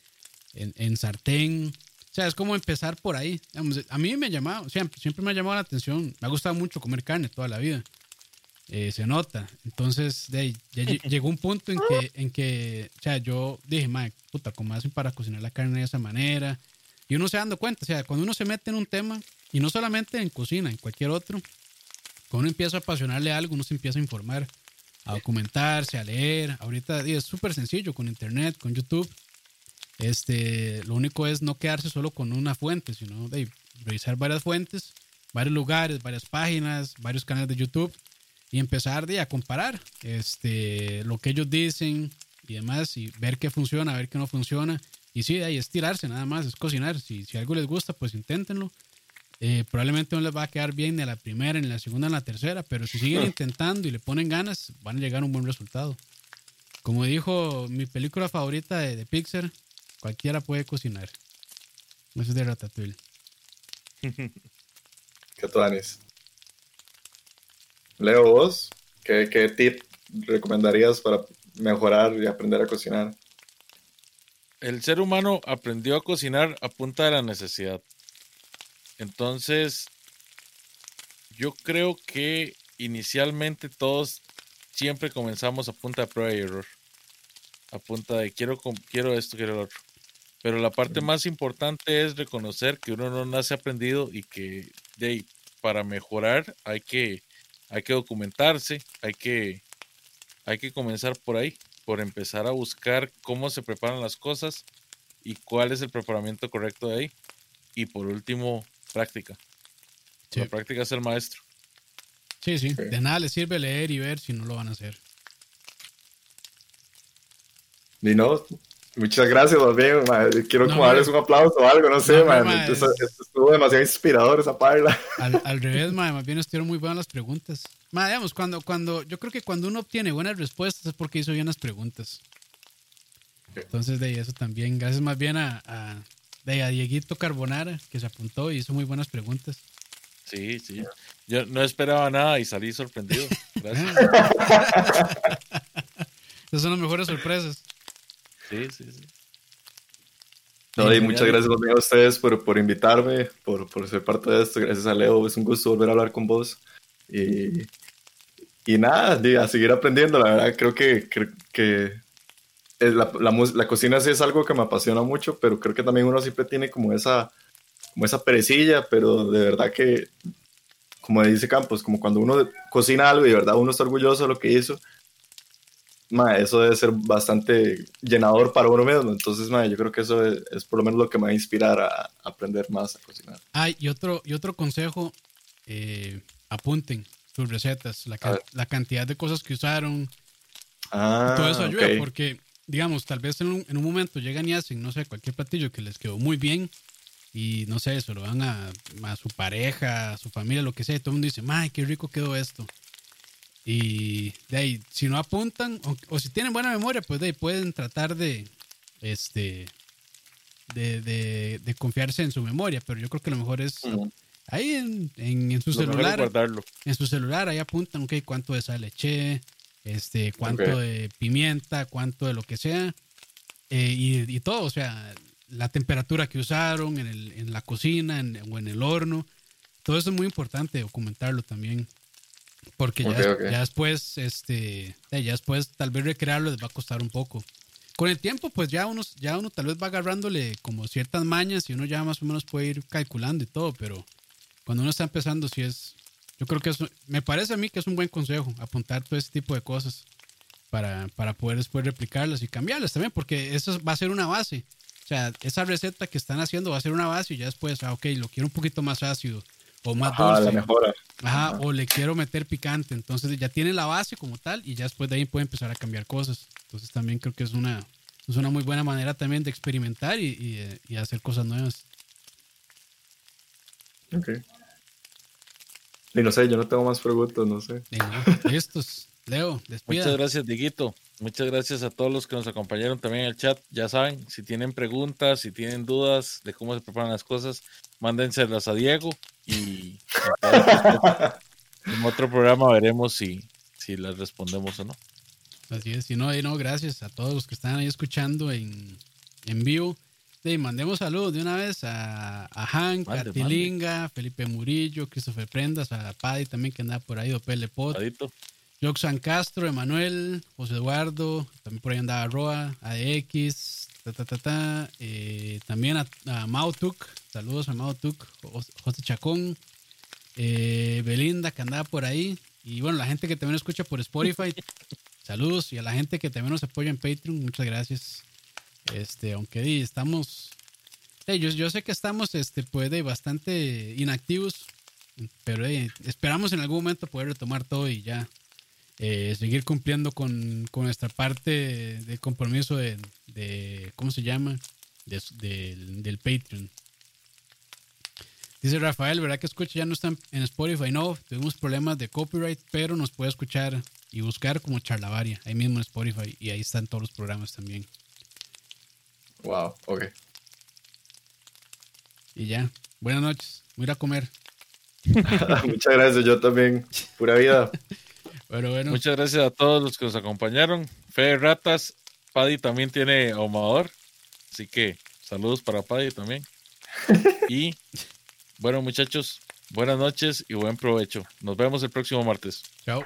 en, sartén? O sea, es como empezar por ahí. a mí me ha llamado, siempre, siempre me ha llamado la atención. Me ha gustado mucho comer carne toda la vida. Eh, se nota. Entonces, de llegó un punto en que, en que, o sea, yo dije, madre, puta, ¿cómo hacen para cocinar la carne de esa manera? Y uno se dando cuenta, o sea, cuando uno se mete en un tema, y no solamente en cocina, en cualquier otro, cuando uno empieza a apasionarle algo, uno se empieza a informar, a documentarse, a leer. Ahorita es súper sencillo con internet, con YouTube. Este, lo único es no quedarse solo con una fuente, sino de revisar varias fuentes, varios lugares, varias páginas, varios canales de YouTube y empezar de, a comparar este, lo que ellos dicen y demás y ver qué funciona, ver qué no funciona. Y sí, ahí es tirarse nada más, es cocinar. Si, si algo les gusta, pues inténtenlo. Eh, probablemente no les va a quedar bien ni a la primera, ni a la segunda, ni a la tercera, pero si siguen intentando y le ponen ganas, van a llegar a un buen resultado. Como dijo mi película favorita de, de Pixar, Cualquiera puede cocinar. Eso es de Ratatouille. ¿Qué tuanes? Leo, vos, ¿qué, ¿qué tip recomendarías para mejorar y aprender a cocinar? El ser humano aprendió a cocinar a punta de la necesidad. Entonces, yo creo que inicialmente todos siempre comenzamos a punta de prueba y error. A punta de quiero, quiero esto, quiero lo otro. Pero la parte más importante es reconocer que uno no nace aprendido y que de, para mejorar hay que, hay que documentarse, hay que, hay que comenzar por ahí, por empezar a buscar cómo se preparan las cosas y cuál es el preparamiento correcto de ahí. Y por último, práctica. La práctica es el maestro. Sí, sí, de nada les sirve leer y ver si no lo van a hacer. Ni no, Muchas gracias, más bien, Quiero como darles un aplauso o algo, no sé, no, estuvo demasiado inspirador esa parla. Al, revés, más bien estuvieron muy buenas las preguntas. digamos, cuando, cuando, yo creo que cuando uno obtiene buenas respuestas es porque hizo bien las preguntas. Entonces, de ahí eso también. Gracias más bien a, a, de, a Dieguito Carbonara, que se apuntó y hizo muy buenas preguntas. Sí, sí. Yo no esperaba nada y salí sorprendido. Gracias. Esas son las mejores sorpresas. Sí, sí, sí. No, y muchas gracias a ustedes por, por invitarme, por, por, ser parte de esto. Gracias a Leo, es un gusto volver a hablar con vos. Y, y nada, a seguir aprendiendo. La verdad, creo que, que, que la, la, la, cocina sí es algo que me apasiona mucho, pero creo que también uno siempre tiene como esa, como esa perecilla, pero de verdad que, como dice Campos, como cuando uno cocina algo y de verdad uno está orgulloso de lo que hizo, eso debe ser bastante llenador para uno mismo. Entonces, yo creo que eso es, por lo menos lo que me va a inspirar a, aprender más a cocinar. Ah, y otro, y otro consejo, eh, apunten sus recetas, la, la, cantidad de cosas que usaron. Ah, todo eso ayuda porque, digamos, tal vez en un, en un, momento llegan y hacen, no sé, cualquier platillo que les quedó muy bien y no sé, se lo van a, a su pareja, a su familia, lo que sea, y todo el mundo dice, ¡ay, qué rico quedó esto! Y de ahí, si no apuntan, o, si tienen buena memoria, pues de ahí pueden tratar de, este, de, de, confiarse en su memoria, pero yo creo que lo mejor es ahí en, en, su celular. En su celular, ahí apuntan, ok, cuánto de sal eché, este, cuánto de pimienta, cuánto de lo que sea, eh, y, y, todo, o sea, la temperatura que usaron en, el, en la cocina o en el horno. Todo eso es muy importante documentarlo también. Porque ya, ya, después, este, ya después tal vez recrearlo les va a costar un poco. Con el tiempo, pues ya uno, ya uno tal vez va agarrándole como ciertas mañas y uno ya más o menos puede ir calculando y todo, pero cuando uno está empezando, sí es, yo creo que eso, me parece a mí que es un buen consejo, apuntar todo ese tipo de cosas para, para poder después replicarlas y cambiarlas también, porque eso va a ser una base. O sea, esa receta que están haciendo va a ser una base y ya después, ah, ok, lo quiero un poquito más ácido o más dulce. Ajá, o le quiero meter picante. Entonces ya tiene la base como tal y ya después de ahí puede empezar a cambiar cosas. Entonces también creo que es una, es una muy buena manera también de experimentar y, y, hacer cosas nuevas. Ok. Y no sé, yo no tengo más preguntas, no sé. Listos. Leo, despida. Muchas gracias, Diguito. Muchas gracias a todos los que nos acompañaron también en el chat. Ya saben, si tienen preguntas, si tienen dudas de cómo se preparan las cosas, mándenselas a Diego y en otro programa veremos si, si las respondemos o no. Así es, si no, no, gracias a todos los que están ahí escuchando en, en vivo. Sí, mandemos saludos de una vez a, a Hank, a Tilinga, Felipe Murillo, Christopher Prendas, a Paddy también que anda por ahí, Opel Pot, Joxan Castro, Emanuel, José Eduardo, también por ahí andaba Roa, AX, eh, también a, a Mautuk, saludos a Mautuk, José Chacón, eh, Belinda que andaba por ahí, y bueno, la gente que también escucha por Spotify, saludos, y a la gente que también nos apoya en Patreon, muchas gracias. Este, aunque estamos, yo, yo, sé que estamos, este, puede bastante inactivos, pero esperamos en algún momento poder retomar todo y ya eh, seguir cumpliendo con, con, nuestra parte de compromiso de, de ¿cómo se llama? del Patreon. Dice Rafael, ¿verdad que escucha? Ya no están en Spotify. No, tuvimos problemas de copyright, pero nos puede escuchar y buscar como Charlavaria, ahí mismo en Spotify, y ahí están todos los programas también. Wow, ok. Y ya, buenas noches, voy a ir a comer. Muchas gracias, yo también. Pura vida. Muchas gracias a todos los que nos acompañaron. Fe Ratas, Paddy también tiene ahumador. Así que saludos para Paddy también. Y bueno, muchachos, buenas noches y buen provecho. Nos vemos el próximo martes. Chao.